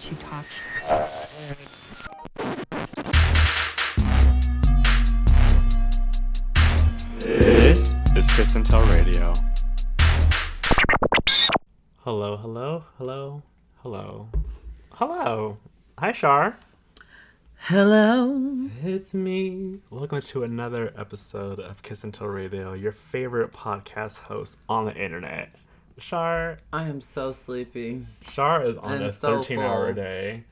she talks. This is Kiss and Tell Radio. Hello, hello, hello, hello, hello. Hi, Shar. Hello. It's me. Welcome to another episode of Kiss and Tell Radio, your favorite podcast host on the internet. Shar, I am so sleepy. Shar is on a so 13 hour day.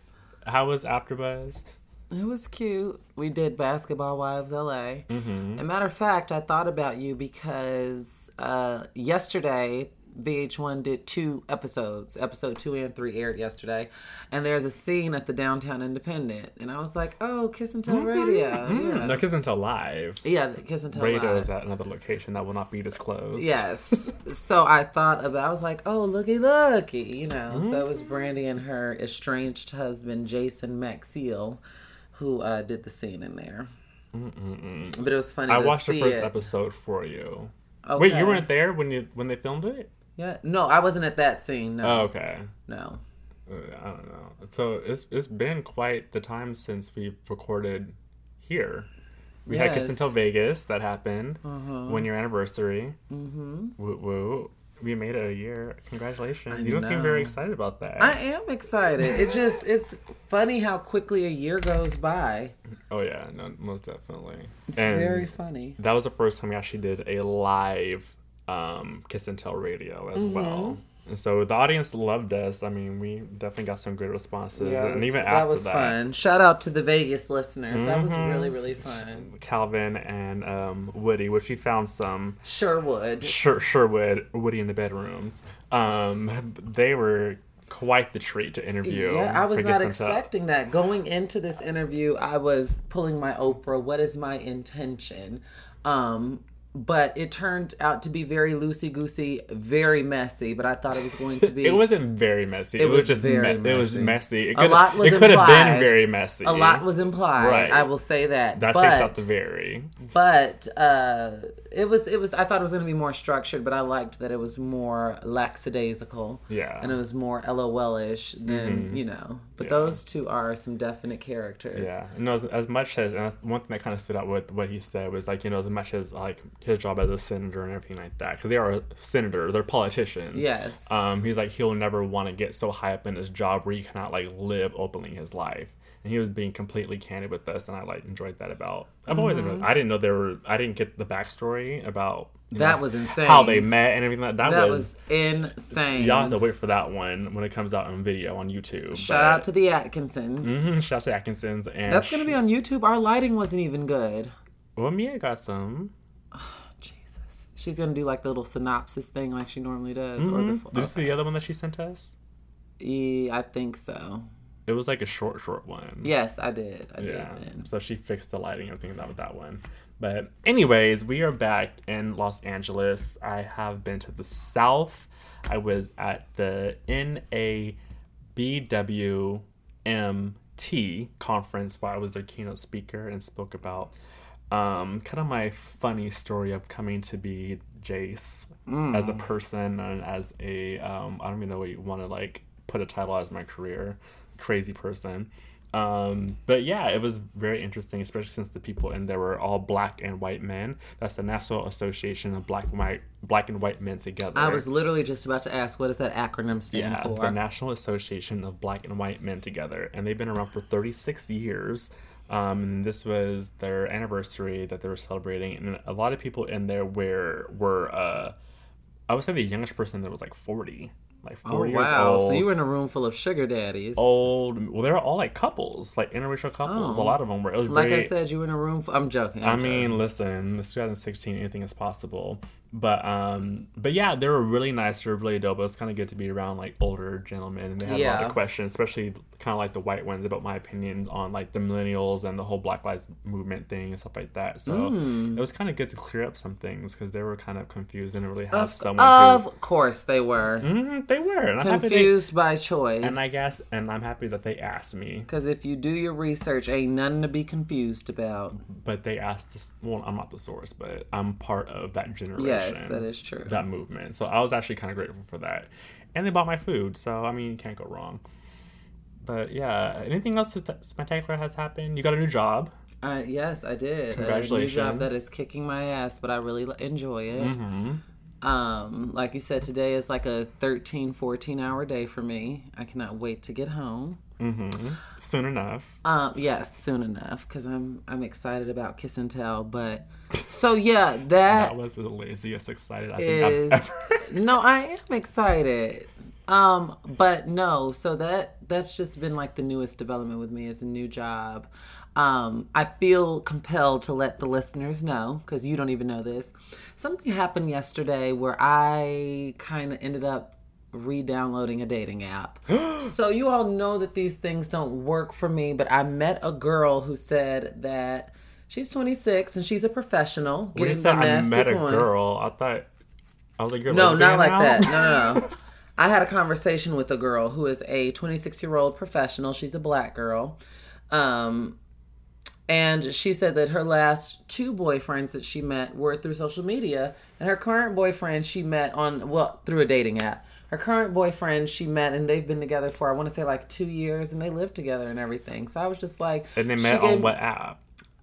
How was AfterBuzz? It was cute. We did Basketball Wives LA. Mm-hmm. As a matter of fact, I thought about you because uh, yesterday VH1 did two episodes. Episode two and three aired yesterday, and there's a scene at the Downtown Independent, and I was like, "Oh, Kiss and Tell Radio." Mm, Yeah, no, Kiss and Tell Live. yeah, Kiss and Tell Radio Live. is at another location that will not be disclosed. Yes. so I thought about I was like, oh, looky, looky, you know. So it was Brandi and her estranged husband, Jason Maxiell, who uh, did the scene in there. But it was funny I watched the first it. episode for you. Wait, you weren't there when you when they filmed it? Yeah. No, I wasn't at that scene. No. Oh, okay. No. Uh, I don't know. So it's it's been quite the time since we recorded here. We had Kiss Uh-huh. Until Vegas that happened. One year anniversary. Mm-hmm. Woo woo. We made it a year. Congratulations. I you don't seem very excited about that. I am excited. It just it's funny how quickly a year goes by. oh yeah, no, most definitely. It's And very funny. that was the first time we actually did a live um, Kiss and Tell radio Mm-hmm. as well. And so the audience loved us. I mean, we definitely got some great responses. Yeah, it and was- even that after was that, fun. Shout out to the Vegas listeners. That was Mhm. really really fun. Calvin and um, Woody, which we found some Sherwood. Sher- Sherwood, Woody in the bedrooms. Um, they were quite the treat to interview. Yeah, I was not expecting that. Going into this interview, I was pulling my Oprah. What is my intention? Um, but it turned out to be very loosey goosey, very messy. But I thought it was going to be. It wasn't very messy. It, was, was just very me- it was messy. messy. It A lot was it could have been very messy. a lot was implied. Right. I will say that. that but, takes out the very. but uh, it was it was. I thought it was going to be more structured, but I liked that it was more lackadaisical. Yeah. and it was more LOL-ish than you know. But Yeah. those two are some definite characters. Yeah, no. As, as much as and one thing that kind of stood out with what he said was like you know as much as like his job as a senator and everything like that because they are senators, they're politicians. Yes. Um, he's like he'll never want to get so high up in his job where he cannot like live openly his life. And he was being completely candid with us, and I like enjoyed that about. I've always Mm-hmm. enjoyed. I didn't know there were. I didn't get the backstory about That know, was insane. How they met and everything. Like, that, that was. was insane. Y'all have to wait for that one when it comes out on video on YouTube. Shout out to the Atkinsons. hmm shout out to Atkinson's and That's gonna be on YouTube. Our lighting wasn't even good. Well, Mia got some. She's gonna do like the little synopsis thing like she normally does, or the. Mhm. full- Did you the other one that she sent us? Yeah, I think so. It was like a short, short one. Yes, I did. I Yeah. did. Then. So she fixed the lighting and everything that with that one. But anyways, we are back in Los Angeles. I have been to the South. I was at the NABWMT conference where I was a keynote speaker and spoke about um, kind of my funny story of coming to be Jace as a person and as a um, I don't even know what you want to like put a title as my career crazy person. Um, but yeah, it was very interesting, especially since the people in there were all black and white men. That's the National Association of Black and White Black and White Men Together. I was literally just about to ask, what does that acronym stand yeah, for? the National Association of Black and White Men Together, and they've been around for 36 years. Um, and this was their anniversary that they were celebrating, and a lot of people in there were were uh, I would say the youngest person there was like 40, like 40 oh years wow! old. So you were in a room full of sugar daddies. old. Well, they were all like couples, like interracial couples. Oh. A lot of them were. It was like very, I said, you were in a room. Full, I'm joking. I I'm mean, listen, this 2016, anything is possible. But um, but yeah, they were really nice. They were really dope. It was kind of good to be around like older gentlemen, and they had a lot of questions, especially kind of like the white ones about my opinions on like the millennials and the whole Black Lives Movement thing and stuff like that. So Mm. it was kind of good to clear up some things because they were kind of confused and didn't really have of, someone of who. course they were Mhm, they were, and happy they, confused by choice. and I guess, and I'm happy that they asked me. because if you do your research, ain't nothing to be confused about. but they asked this well i'm not the source but i'm part of that generation Yes, that is true. that movement so i was actually kind of grateful for that and they bought my food so i mean you can't go wrong But yeah, anything else spe- spectacular has happened? You got a new job. Uh, yes, I did. Congratulations. A new job that is kicking my ass, but I really enjoy it. Mm-hmm. Um, like you said, today is like a 13, 14 hour day for me. I cannot wait to get home. Mm-hmm. Soon enough. Um, yes, soon enough because I'm I'm excited about Kiss and Tell. But so yeah, that That was the laziest excited I think I've ever. no, I am excited. Um, but no, so that that's just been like the newest development with me is a new job. Um, I feel compelled to let the listeners know because you don't even know this. Something happened yesterday where I kind of ended up re-downloading a dating app. so you all know that these things don't work for me, but I met a girl who said that she's 26 and she's a professional. When you getting said the I met a coin. girl, I thought I was like, you're No, not like now? that. No, no, no. I had a conversation with a girl who is a 26 year old professional. She's a black girl. Um, and she said that her last two boyfriends that she met were through social media. And her current boyfriend she met on, well, through a dating app. Her current boyfriend she met and they've been together for, I want to say like two years and they live together and everything. So I was just like, and they met gave- on what app?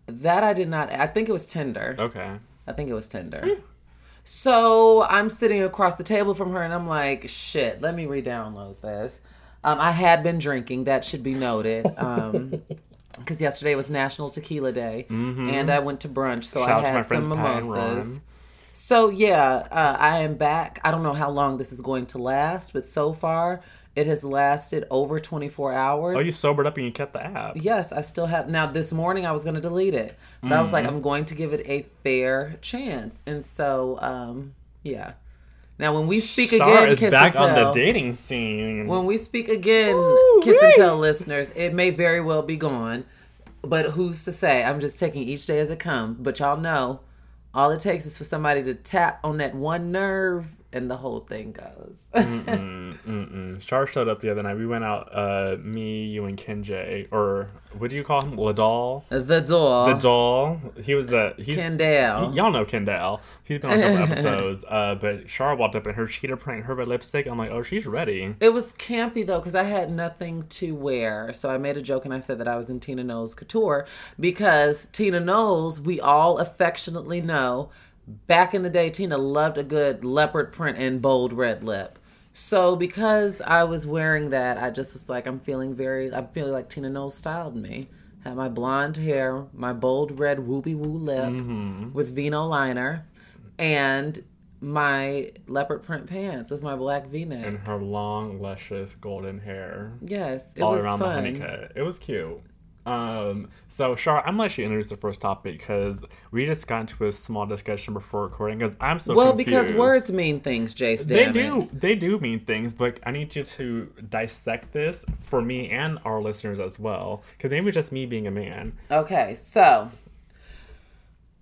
That I did not, I think it was Tinder. Okay. I think it was Tinder. So I'm sitting across the table from her and I'm like, shit, let me re download this. Um, I had been drinking, that should be noted. Um, because yesterday was National Tequila Day, and I went to brunch, so Mm-hmm. Shout out I to had my friends some mimosas. So yeah, uh, I am back. I don't know how long this is going to last, but so far it has lasted over 24 hours. Oh, you sobered up and you kept the app. Yes, I still have. Now, this morning I was going to delete it, but I was like, Mm-hmm. I'm going to give it a fair chance. And so, um, yeah. Now, when we speak Shar again, is Kiss back and on the dating scene. when we speak again, Woo, Kiss and. Tell listeners, it may very well be gone. But who's to say? I'm just taking each day as it comes. But y'all know, all it takes is for somebody to tap on that one nerve, and the whole thing goes. Mm, mm-mm. Shar showed up the other night. We went out, uh, me, you, and Ken J, or what do you call him? Ladal? the doll. The doll. He was the. He's, Kendall. Y'all know Kendall. He's been on a couple episodes. Uh, but Shar walked up in her cheetah print, her red lipstick. I'm like, oh, she's ready. It was campy though because I had nothing to wear. So I made a joke and I said that I was in Tina Knowles Couture because Tina Knowles, we all affectionately know, back in the day, Tina loved a good leopard print and bold red lip. So because I was wearing that, I just was like, I'm feeling very, I'm feeling like Tina Knowles styled me. Had my blonde hair, my bold red whoopie woo lip mm-hmm. with vino liner, and my leopard print pants with my black V-neck. And her long, luscious golden hair. Yes, it all was around fun. the honeycut. It was cute. Um, so Shar, I'm gonna let you introduce the first topic because we just got into a small discussion before recording because I'm so Well, confused. because words mean things, Jace. they do it. they do mean things, but I need you to dissect this for me and our listeners as well because maybe it's just me being a man. Okay, so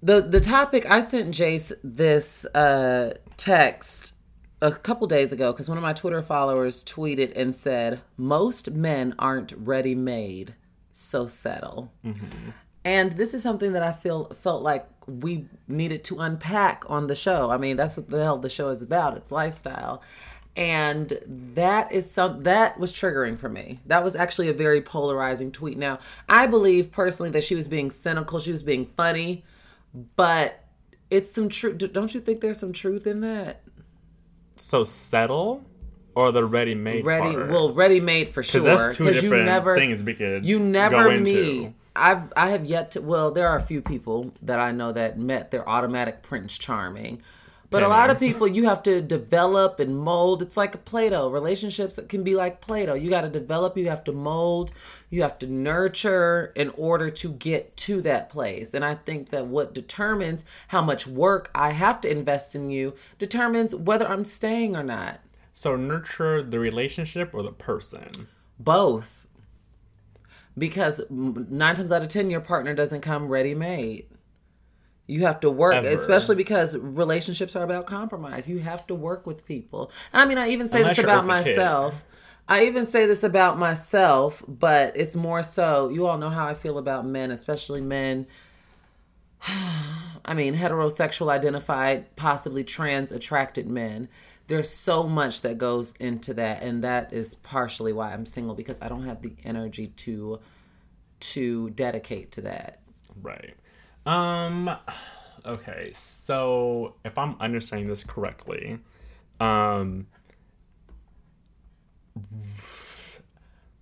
the the topic I sent Jace this uh, text a couple days ago because one of my Twitter followers tweeted and said most men aren't ready made, so settle. Mm-hmm. And this is something that I feel felt like we needed to unpack on the show. I mean, that's what the hell the show is about. It's lifestyle. And that is some that was triggering for me. That was actually a very polarizing tweet. Now, I believe personally that she was being cynical, she was being funny, but it's some truth. Don't you think there's some truth in that? So settle or the ready made Ready, part? well, ready made for sure. because that's two different you never, things we could you never meet. I've i have yet to well there are a few people that i know that met their automatic prince charming but a lot of people you have to develop and mold. It's like a play-doh. Relationships can be like play-doh. You got to develop you have to mold you have to nurture in order to get to that place. And i think that what determines how much work i have to invest in you determines whether i'm staying or not So nurture the relationship or the person. both because nine times out of ten your partner doesn't come ready made you have to work Ever. especially because relationships are about compromise you have to work with people i mean i even say Unless this about kid. myself i even say this about myself but it's more so you all know how i feel about men especially men I mean, heterosexual identified, possibly trans attracted men. There's so much that goes into that and that is partially why I'm single because I don't have the energy to to dedicate to that. Right. Um okay. So if I'm understanding this correctly, um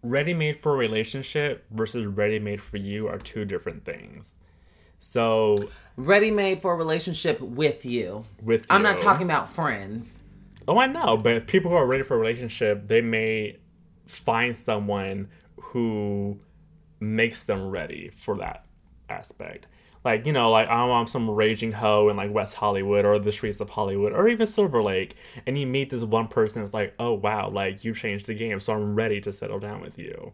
ready made for a relationship versus ready made for you are two different things. So ready made for a relationship with you. With you. I'm not talking about friends. Oh, I know, but people who are ready for a relationship, they may find someone who makes them ready for that aspect. Like, you know, like I'm some raging hoe in like West Hollywood or the streets of Hollywood or even Silver Lake, and you meet this one person it's like, oh wow, like you changed the game, so I'm ready to settle down with you.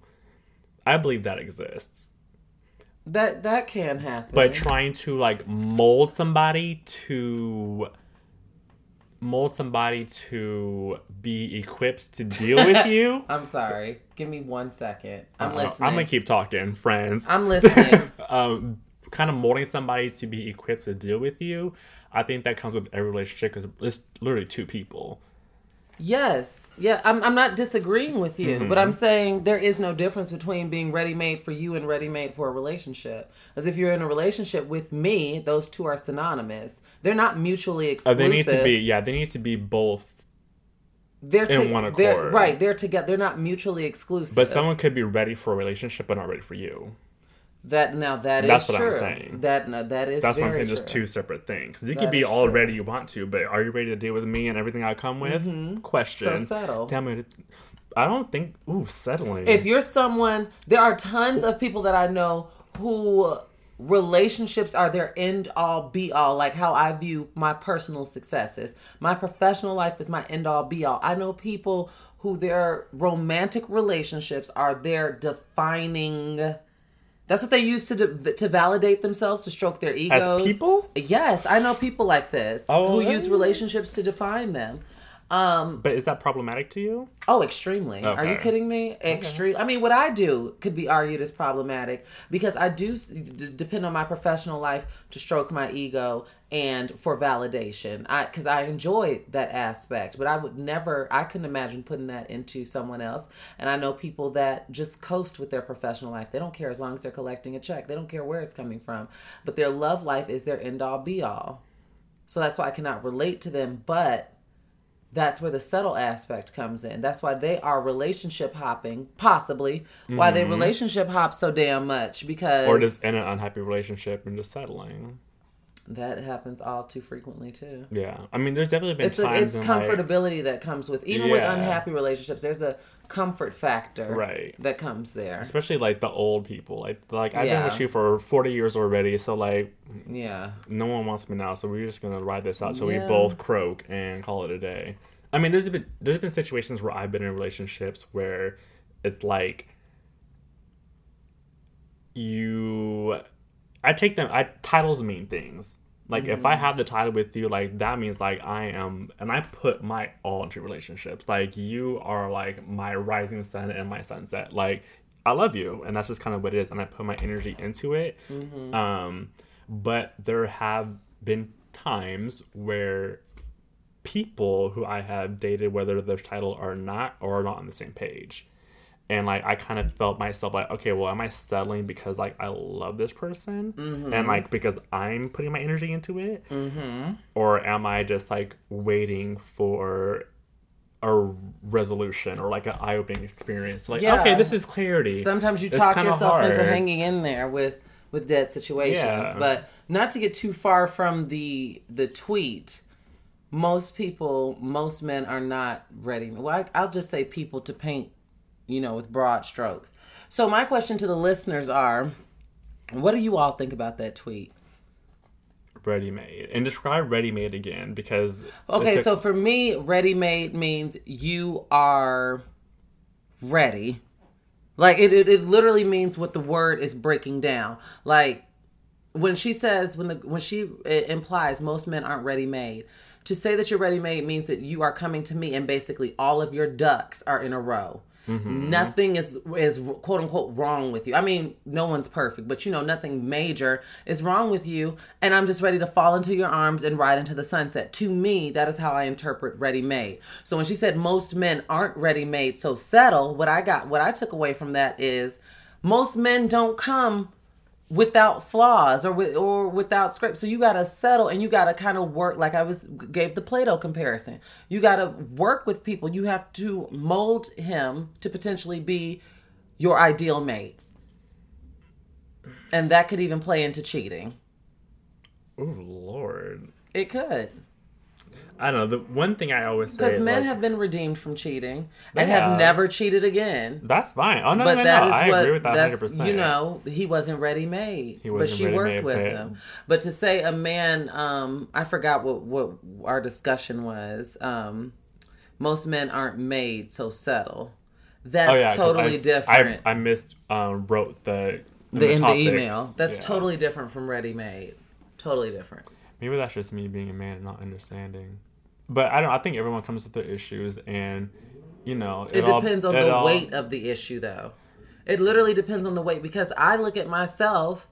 I believe that exists. That that can happen. But trying to like mold somebody to mold somebody to be equipped to deal with you. I'm sorry. Give me one second. I'm uh, listening. I'm gonna keep talking, friends. I'm listening. um, kind of molding somebody to be equipped to deal with you. I think that comes with every relationship because it's literally two people. Yes. Yeah, I'm I'm not disagreeing with you, Mm-hmm. but I'm saying there is no difference between being ready made for you and ready made for a relationship. As if you're in a relationship with me, those two are synonymous. They're not mutually exclusive. they need to be, yeah, they need to be both. they're in one they're- accord. right, they're together. They're not mutually exclusive. But someone could be ready for a relationship but not ready for you. That now that is That's what I'm saying. That no, that is That's what I'm saying. Just two separate things. you That could be all true. ready you want to, but are you ready to deal with me and everything I come with? Mm-hmm. Question. So settle. Damn it. I don't think. Ooh, settling. if you're someone there are tons of people that i know who relationships are their end all be all like how i view my personal successes my professional life is my end all be all i know people who their romantic relationships are their defining that's what they use to to validate themselves to stroke their egos As people? yes i know people like this Oh, who use relationships to define them um but is that problematic to you? Oh, extremely. Are you kidding me? Extreme. I mean, what I do could be argued as problematic because I do d- depend on my professional life to stroke my ego and for validation. I because I enjoy that aspect, but I would never. I couldn't imagine putting that into someone else. And I know people that just coast with their professional life. They don't care as long as they're collecting a check. They don't care where it's coming from. But their love life is their end all be all. So that's why I cannot relate to them, but that's where the subtle aspect comes in. That's why they are relationship hopping, possibly. Why they relationship hop so damn much because Mm-hmm. Or just in an unhappy relationship and just settling? That happens all too frequently too. Yeah. I mean, there's definitely been It's a, it's in like, comfortability that comes with even with unhappy relationships. There's a comfort factor Right. that comes there. especially like the old people. Like, like I've been with you for 40 years already, so like Yeah. no one wants me now, so we're just gonna ride this out till Yeah. we both croak and call it a day. I mean, there's been there's been situations where I've been in relationships where it's like you, I take them. I titles mean things. Like if I have the title with you, like that means like I am, and I put my all into relationships. Like you are like my rising sun and my sunset. Like I love you, and that's just kind of what it is. And I put my energy into it. Um, but there have been times where people who I have dated, whether their title or not, are not on the same page. And like I kind of felt myself like, okay, well, am I settling because like I love this person, and like because I'm putting my energy into it, mm-hmm. or am I just like waiting for a resolution or like an eye-opening experience? Like, Yeah. okay, this is clarity. Sometimes you It's talk yourself into hanging in there with with dead situations. Yeah. But not to get too far from the the tweet. Most people, most men are not ready. Well, I, I'll just say people to paint, you know, with broad strokes. So my question to the listeners are, what do you all think about that tweet? ready made and describe ready made again because Okay, a- so for me, ready made means you are ready. Like it, it, it literally means what the word is breaking down. Like when she says when the when she it implies most men aren't ready made. To say that you're ready made means that you are coming to me and basically all of your ducks are in a row. Mm-hmm. Nothing is is quote unquote wrong with you. I mean, no one's perfect, but you know, nothing major is wrong with you. And I'm just ready to fall into your arms and ride into the sunset. To me, that is how I interpret ready made. So when she said most men aren't ready made, so settle. What I got, what I took away from that is most men don't come without flaws or with or without script. So you gotta settle and you gotta kind of work like I was gave the play-doh comparison. You gotta work with people. You have to mold him to potentially be your ideal mate. And that could even play into cheating. Oh Lord. It could. I don't know. The one thing I always say Because men like, have been redeemed from cheating and have have. never cheated again. that's fine. Oh no, but no, no, that no. is I what agree with that that's 100. percent you know he wasn't ready made He but wasn't she ready worked made, with but- him but to say a man um i forgot what what our discussion was um most men aren't made so settle that's Oh yeah, totally I different I, I missed um, wrote the in the, in the email that's Yeah. totally different from ready made totally different Maybe that's just me being a man and not understanding. But I don't. I think everyone comes with their issues, and you know, It all- depends on it the all- weight of the issue, though. It literally depends on the weight because I look at myself,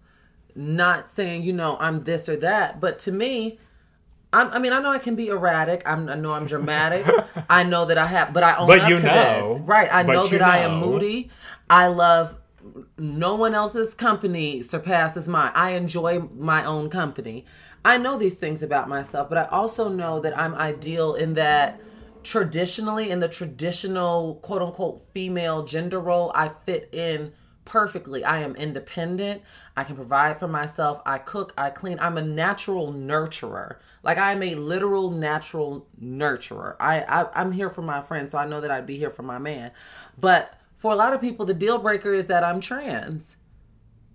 not saying you know I'm this or that, but to me, I'm, I mean I know I can be erratic. I'm, I know I'm dramatic. I know that I have, but I own But up you to know. this, right? I But know that I am moody. I love. No one else's company surpasses mine. I enjoy my own company. I know these things about myself, but I also know that I'm ideal in that traditionally in the traditional quote unquote female gender role i fit in perfectly. I am independent. I can provide for myself. I cook. I clean. I'm a natural nurturer. Like i'm a literal natural nurturer. I, I i'm here for my friends so i know that i'd be here for my man. But for a lot of people the deal breaker is that i'm trans.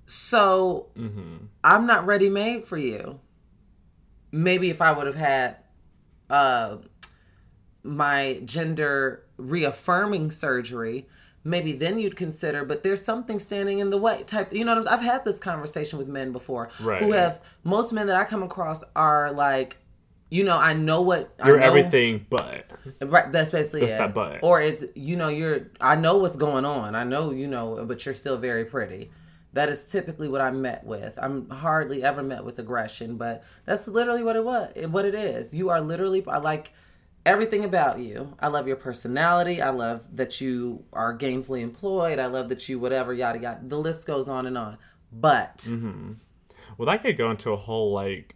So mm-hmm. i'm not ready made for you maybe if i would have had uh my gender reaffirming surgery maybe then you'd consider but there's something standing in the way type you know what I'm, i've had this conversation with men before Right. who have most men that i come across are like you know i know what You're I know, everything, but right that's basically That's it that but. or it's you know you're i know what's going on i know you know but you're still very pretty that is typically what i'm met with. I'm hardly ever met with aggression but that's literally what it was what it is. You are literally i like everything about you. I love your personality. I love that you are gainfully employed. I love that you whatever yada yada. The list goes on and on. But Mm-hmm. well, that could go into a whole like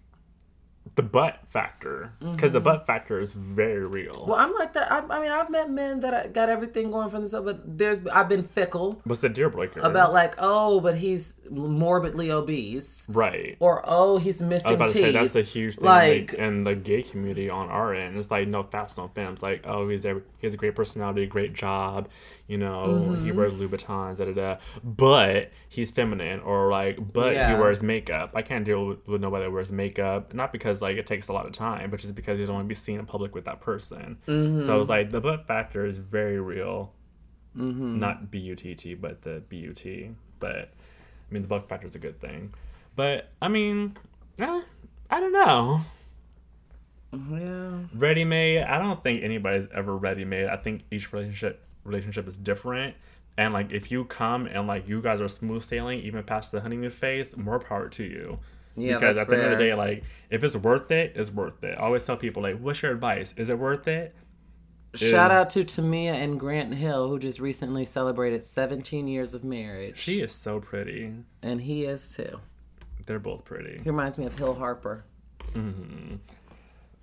the butt factor because the butt factor is very real. Mm-hmm. well i'm like that i, I mean i've met men that I got everything going for themselves but there i've been fickle What's the deal breaker? about like oh but he's morbidly obese right. or oh he's missing I was about teeth to say that's the huge thing Like- like, in the gay community on our end. It's like no fast, no femmes. Like oh, he's a, he has a great personality, great job. You know, Mm-hmm. he wears Louboutins, da da da. But he's feminine, or like, but Yeah. he wears makeup. I can't deal with, with nobody that wears makeup. Not because like it takes a lot of time, but just because you don't want to be seen in public with that person. Mm-hmm. So it's like the butt factor is very real. Mm-hmm. Not B U T T, but the B U T. But I mean, the butt factor is a good thing. But I mean, eh, I don't know. yeah Ready made. I don't think anybody's ever ready made. I think each relationship relationship is different. And like if you come and like you guys are smooth sailing even past the honeymoon phase, more power to you. Yeah, because at the end of the day, like if it's worth it, it's worth it. I always tell people like, what's your advice? Is it worth it? shout Is- out to tamia and grant hill who just recently celebrated 17 years of marriage She is so pretty. and he is too They're both pretty. he reminds me of hill harper mm-hmm.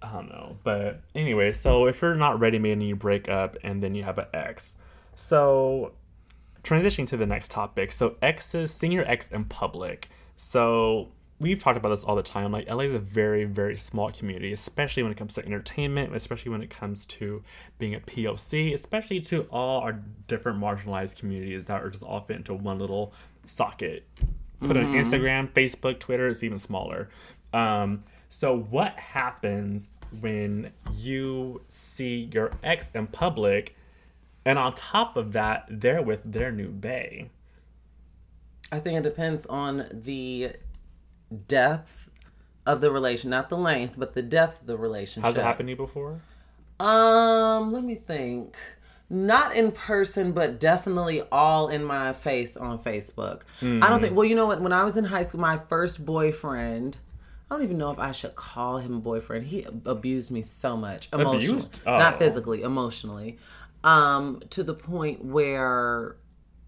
I don't know. But anyway, so if you're not ready made and you break up and then you have an ex. So transitioning to the next topic. So exes, seeing your ex in public. So we've talked about this all the time. Like LA is a very, very small community, especially when it comes to entertainment, especially when it comes to being a POC, especially to all our different marginalized communities that are just all fit into one little socket. Put on Instagram, Facebook, Twitter, it's even smaller. Um, so what happens when you see your ex in public and on top of that, they're with their new bae? i think it depends on the depth of the relation not the length but the depth of the relationship Has it happened to you before? Um, let me think. not in person, but definitely all in my face on Facebook. I don't think. Well, you know what? When I was in high school, my first boyfriend. I don't even know if I should call him boyfriend. He abused me so much emotionally, Abused? Oh. not physically, emotionally, um, to the point where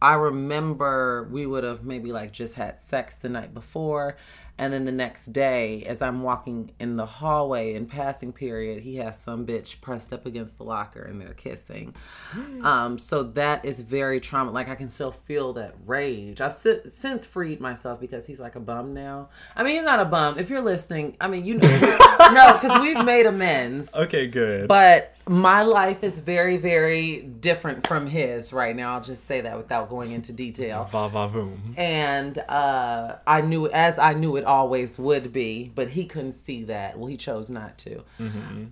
I remember we would have maybe like just had sex the night before, and then the next day, as I'm walking in the hallway in passing period, he has some bitch pressed up against the locker and they're kissing. Um, so that is very trauma. Like I can still feel that rage. I've si- since freed myself because he's like a bum now. I mean, he's not a bum. If you're listening, I mean, you know, no, because we've made amends. Okay, good. But my life is very, very different from his right now. I'll just say that without going into detail. va va voom. And uh, I knew, as I knew it always would be, but he couldn't see that. Well, he chose not to.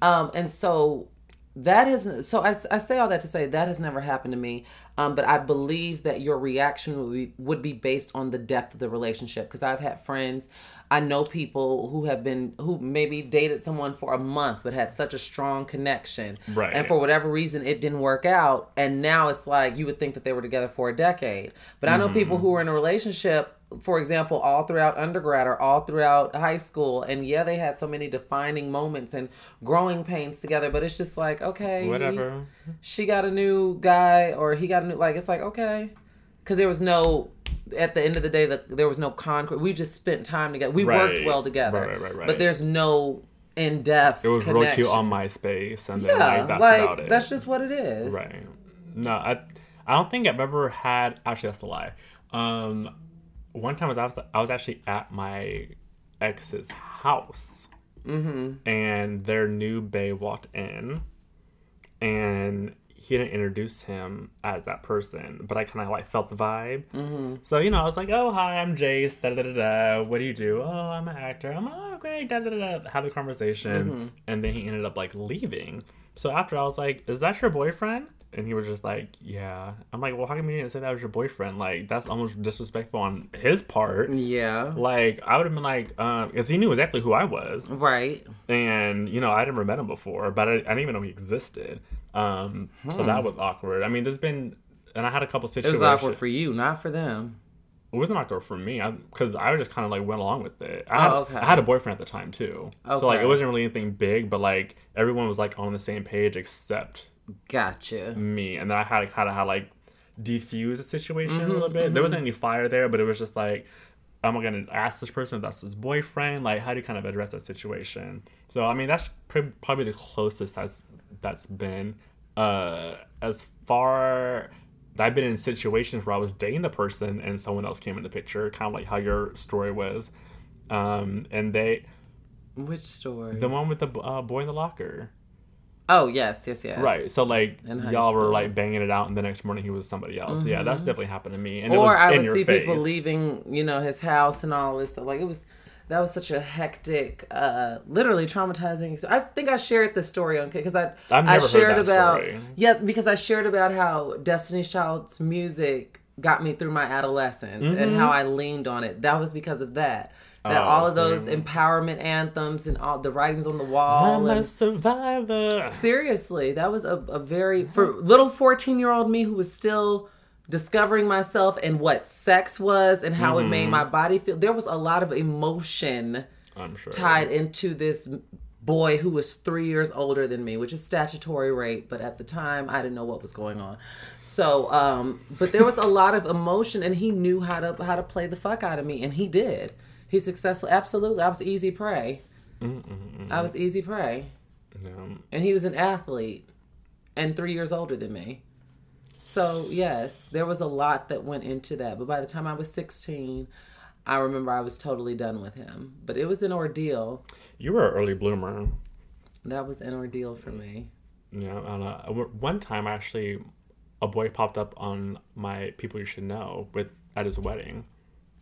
Um, and so that has, so I, I say all that to say that has never happened to me. Um, but I believe that your reaction would be, would be based on the depth of the relationship. Because I've had friends, I know people who have been, who maybe dated someone for a month, but had such a strong connection. Right. And for whatever reason, it didn't work out. And now it's like you would think that they were together for a decade. But I know people who were in a relationship, for example, all throughout undergrad or all throughout high school. And yeah, they had so many defining moments and growing pains together. But it's just like, okay, Whatever. she got a new guy or he got a new, like, it's like, okay. Because there was no, at the end of the day, the, there was no concrete. We just spent time together. We worked well together. Right, right, right, right. But there's no in depth. It was real cute on MySpace, and then Yeah, like that's like about it. that's just what it is. Right. No, I I don't think I've ever had actually that's a lie. Um one time was I was I was actually at my ex's house. Mm-hmm. And their new bae walked in and he didn't introduce him as that person, but I kind of like felt the vibe. Mm-hmm. So you know, I was like, "Oh, hi, I'm Jace. Da da da da. What do you do? Oh, I'm an actor. I'm oh great. Da da da da. Have the conversation, and then he ended up like leaving. So after I was like, "Is that your boyfriend?" And he was just like, "Yeah." I'm like, "Well, how come you didn't say that was your boyfriend? Like, that's almost disrespectful on his part." Yeah. Like, I would have been like, um, because he knew exactly who I was Right. and you know I'd never met him before, but I, I didn't even know he existed. Um, so that was awkward. I mean, there's been, and I had a couple situations. It was awkward for you, not for them. It wasn't awkward for me because I, just kind of like went along with it. I had, Oh, okay. I had a boyfriend at the time too, so like it wasn't really anything big, but like everyone was like on the same page except Gotcha. me, and then I had to kind of like defuse the situation Mm-hmm, a little bit. There wasn't any fire there, but it was just like, am I gonna ask this person if that's his boyfriend? Like, how do you kind of address that situation? So, I mean, that's pr- probably the closest that's that's been. Uh, as far I've been in situations where I was dating the person and someone else came in the picture, kind of like how your story was. Um, and they, Which story? the one with the uh, boy in the locker. Oh yes, yes, yes. Right. So like y'all were like banging it out, and the next morning he was somebody else. Yeah, that's definitely happened to me. And it Or was I would see face. people leaving, you know, his house and all this stuff. Like it was, that was such a hectic, uh, literally traumatizing. So I think I shared the story on because I I shared about story. yeah because I shared about how Destiny's Child's music got me through my adolescence and how I leaned on it. That was because of that. That Mm-hmm. Oh, all of those see. empowerment anthems and all the writings on the wall I'm a survivor. Seriously, that was a, a very for little fourteen year old me who was still discovering myself and what sex was and how it made Mm-hmm. my body feel. There was a lot of emotion sure. tied into this boy who was three years older than me, which is statutory rape. But at the time, I didn't know what was going on. So, um, but there was a lot of emotion, and he knew how to how to play the fuck out of me, and he did. He successful, absolutely. I was easy prey. Mm-hmm, I was easy prey and he was an athlete and three years older than me. So yes, there was a lot that went into that. But by the time I was sixteen, I remember I was totally done with him. But it was an ordeal. You were an early bloomer. That was an ordeal for me. Yeah. And, uh, one time, actually, a boy popped up on my people you should know with at his wedding.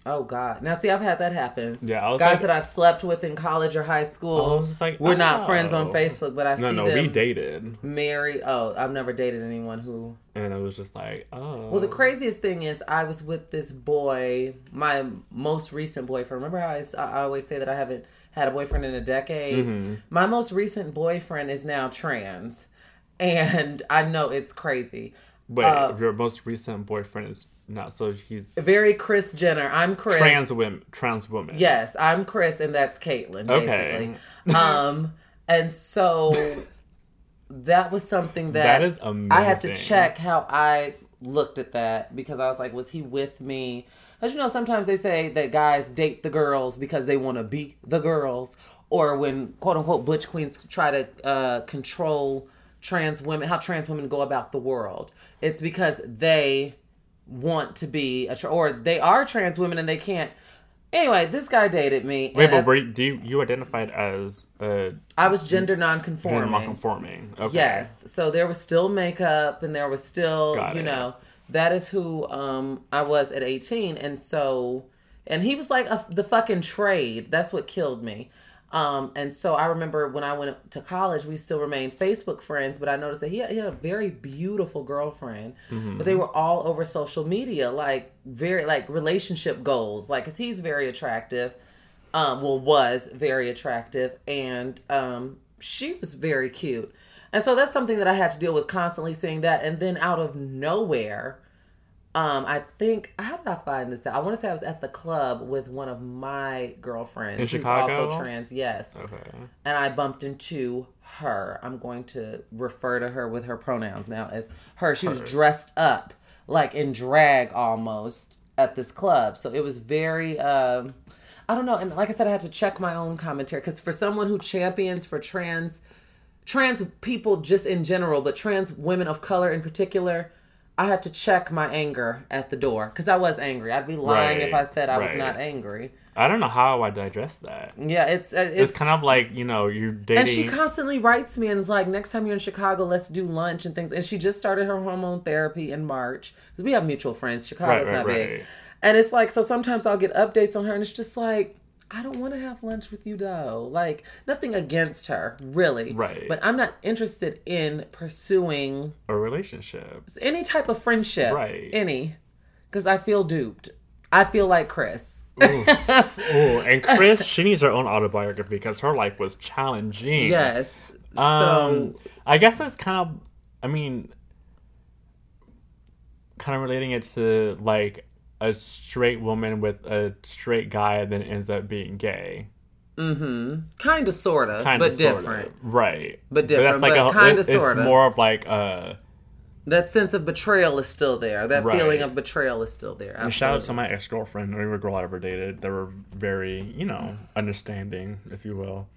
Oh God! Now see, I've had that happen. Yeah, I was Guys like, that I've slept with in college or high school. I like, we're oh. not friends on Facebook, but I no, see no, them we dated, married. Oh, I've never dated anyone who and it was just like, oh. Well, the craziest thing is, I was with this boy, my most recent boyfriend. Remember how I, I always say that I haven't had a boyfriend in a decade? Mm-hmm. My most recent boyfriend is now trans. and I know it's crazy. Wait, Uh, your most recent boyfriend is not so he's Very Kris Jenner. I'm Kris. trans women, trans woman. Yes, I'm Kris, and that's Caitlyn, Okay. um, and so that was something that, That is I had to check how I looked at that because I was like, was he with me? As you know, sometimes they say that guys date the girls because they want to be the girls, or when quote unquote butch queens try to uh, control trans women, how trans women go about the world. It's because they want to be a tra- or they are trans women and they can't. Anyway, this guy dated me. Wait, but were you, do you, you identified as uh, I was gender nonconforming. non-conforming? Okay. Yes. So there was still makeup and there was still, Got you it. know, that is who um I was at 18 and so and he was like a, the fucking trade. That's what killed me. Um and so I remember when I went to college, we still remained Facebook friends, but I noticed that he had, he had a very beautiful girlfriend, Mm-hmm. but they were all over social media like very like relationship goals, like cuz he's very attractive um, well, was very attractive, and um, she was very cute. And so that's something that I had to deal with constantly seeing that. And then out of nowhere, um, I think, how did I find this out? I want to say I was at the club with one of my girlfriends In Chicago? also trans, yes. Okay. And I bumped into her. I'm going to refer to her with her pronouns now as her. She was dressed up, like in drag almost, at this club. So it was very. Um, I don't know, and like I said, I had to check my own commentary because for someone who champions for trans, trans people just in general, but trans women of color in particular, I had to check my anger at the door because I was angry. I'd be lying if I said I was not angry. I don't know how I digest that. Yeah, it's uh, It's kind of like you know you're dating. and she constantly writes me and is like, next time you're in Chicago, let's do lunch and things. And she just started her hormone therapy in March. we have mutual friends. Chicago's Right, right, not big. And it's like, so sometimes I'll get updates on her and it's just like, I don't want to have lunch with you though. Like, nothing against her, really. Right. But I'm not interested in pursuing a relationship. any type of friendship. Right. Any. Because I feel duped. I feel like Kris. Ooh, and Kris, she needs her own autobiography because her life was challenging. Yes. Um, so, I guess it's kind of, I mean, kind of relating it to like a straight woman with a straight guy and then ends up being gay. Mm-hmm. Kind of, sort of, Kind but of, different. right? But different, but a- kinda, it- sorta. It's more of like uh. that sense of betrayal is still there. That Right. feeling of betrayal is still there. And shout out to my ex girlfriend, every girl I ever dated. They were very, you know, understanding, if you will.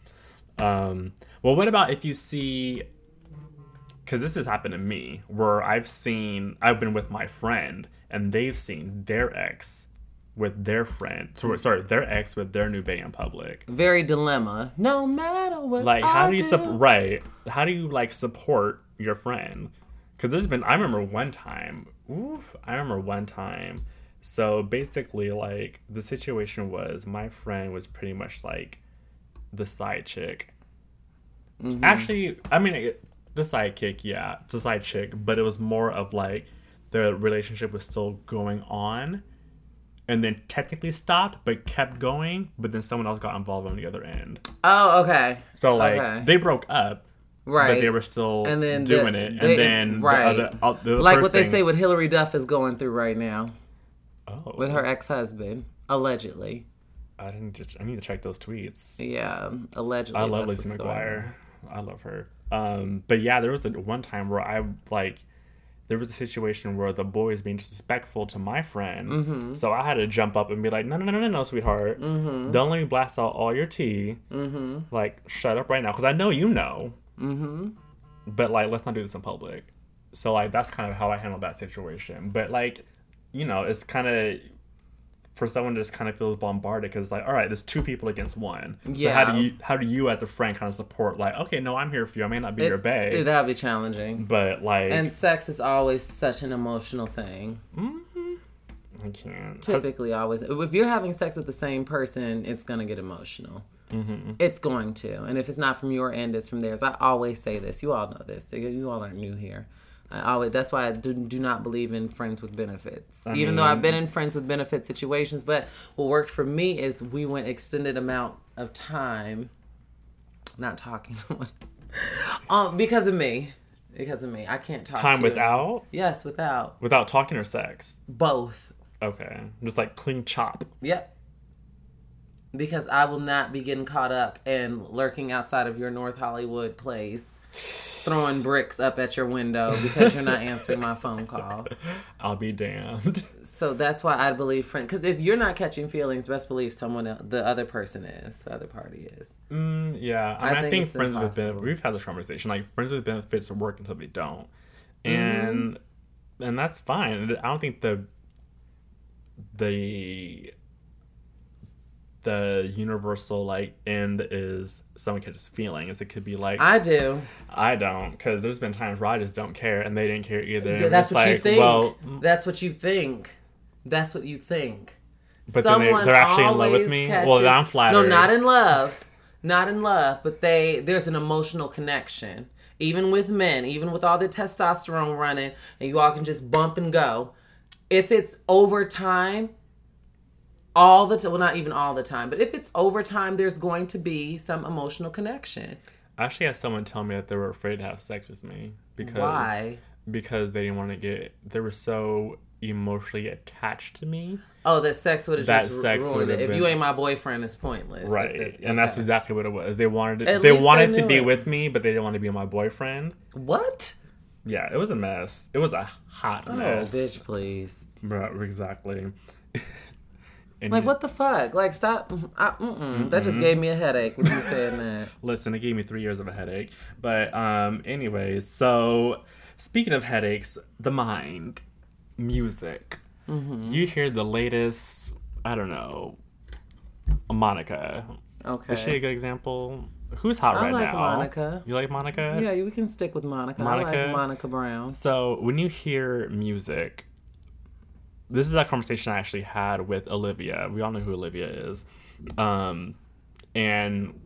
Um, well, what about if you see? Because this has happened to me, where I've seen, I've been with my friend, and they've seen their ex with their friend. Sorry, sorry their ex with their new bae in public. Very dilemma. No matter what. Like, how I do you do. support? Right? How do you like support your friend? Because there's been, I remember one time. Oof, I remember one time. So basically, like the situation was, my friend was pretty much like the side chick. Mm-hmm. Actually, I mean, it, the sidekick, yeah, the side chick, but it was more of like the relationship was still going on, and then technically stopped, but kept going. But then someone else got involved on the other end. Oh, okay. So like Okay. they broke up, Right. but they were still And then the- doing it. they- and then right. the other, uh, the like what they thing- say what Hilary Duff is going through right now oh, with her ex-husband, allegedly. I didn't. Just, I need to check those tweets. Yeah, allegedly. I love Lizzie what's going on. McGuire. I love her. Um, but yeah, there was the one time where I like there was a situation where the boy is being disrespectful to my friend, Mm-hmm. so I had to jump up and be like, "No, no, no, no, no, no sweetheart, Mm-hmm. don't let me blast out all your tea. Mm-hmm. Like, shut up right now, because I know you know. Mm-hmm. But like, let's not do this in public. So like, that's kind of how I handled that situation. But like, you know, it's kind of for someone to just kind of feels bombarded because like all right there's two people against one so how do you how do you as a friend kind of support like okay no i'm here for you i may not be your It's- bae That'd be challenging. but like And sex is always such an emotional thing. i can't Typically, always. If you're having sex with the same person, it's gonna get emotional. Mm-hmm. It's going to, and if it's not from your end, it's from theirs. I always say this. You all know this. You all aren't new here. I always. That's why I do, do not believe in friends with benefits. I Even though I've been in friends with benefit situations, but what worked for me is we went extended amount of time, not talking, um, because of me. because of me. I can't talk Time without Yes, without without talking or sex. both. Okay, just like clean chop. Yep. Because I will not be getting caught up and lurking outside of your North Hollywood place, throwing bricks up at your window because you're not answering my phone call. I'll be damned. So that's why I believe friend. Because if you're not catching feelings, best believe someone else, the other person is, the other party is. Mm, yeah, I, I mean, I think think it's friends with benefits. We've had this conversation. Like friends with benefits work until they don't, Mm-hmm. and and that's fine. I don't think the the the universal like end is someone catches feelings. It could be like I do. I don't because there's been times where I just don't care and they didn't care either. Yeah, that's what you think. Well, that's what you think. That's what you think. But then they- they're actually in love with me? Well, I'm flattered. No, not in love. Not in love, but they there's an emotional connection. Even with men, even with all the testosterone running, and you all can just bump and go. If it's over time, all the time, well, not even all the time, but if it's overtime, there's going to be some emotional connection. I actually had someone tell me that they were afraid to have sex with me because Why? because they didn't want to get they were so emotionally attached to me Oh, that sex would have just sex ruined it. If you ain't my boyfriend, it's pointless. right Like that- and that's exactly what it was they wanted At they wanted they to be it. with me but they didn't want to be my boyfriend what? yeah it was a mess it was a hot Oh, mess bitch, please. Right, exactly and Like you- what the fuck? Like stop. I. That just gave me a headache when you saying that. listen it gave me three years of a headache but um anyways so speaking of headaches the mind music Mm-hmm. you hear the latest i don't know monica Okay. is she a good example who's hot right now? I right like now Monica. you like monica yeah, we can stick with Monica. I Monica? like Monica Brown. so when you hear music this is that conversation i actually had with olivia we all know who olivia is um and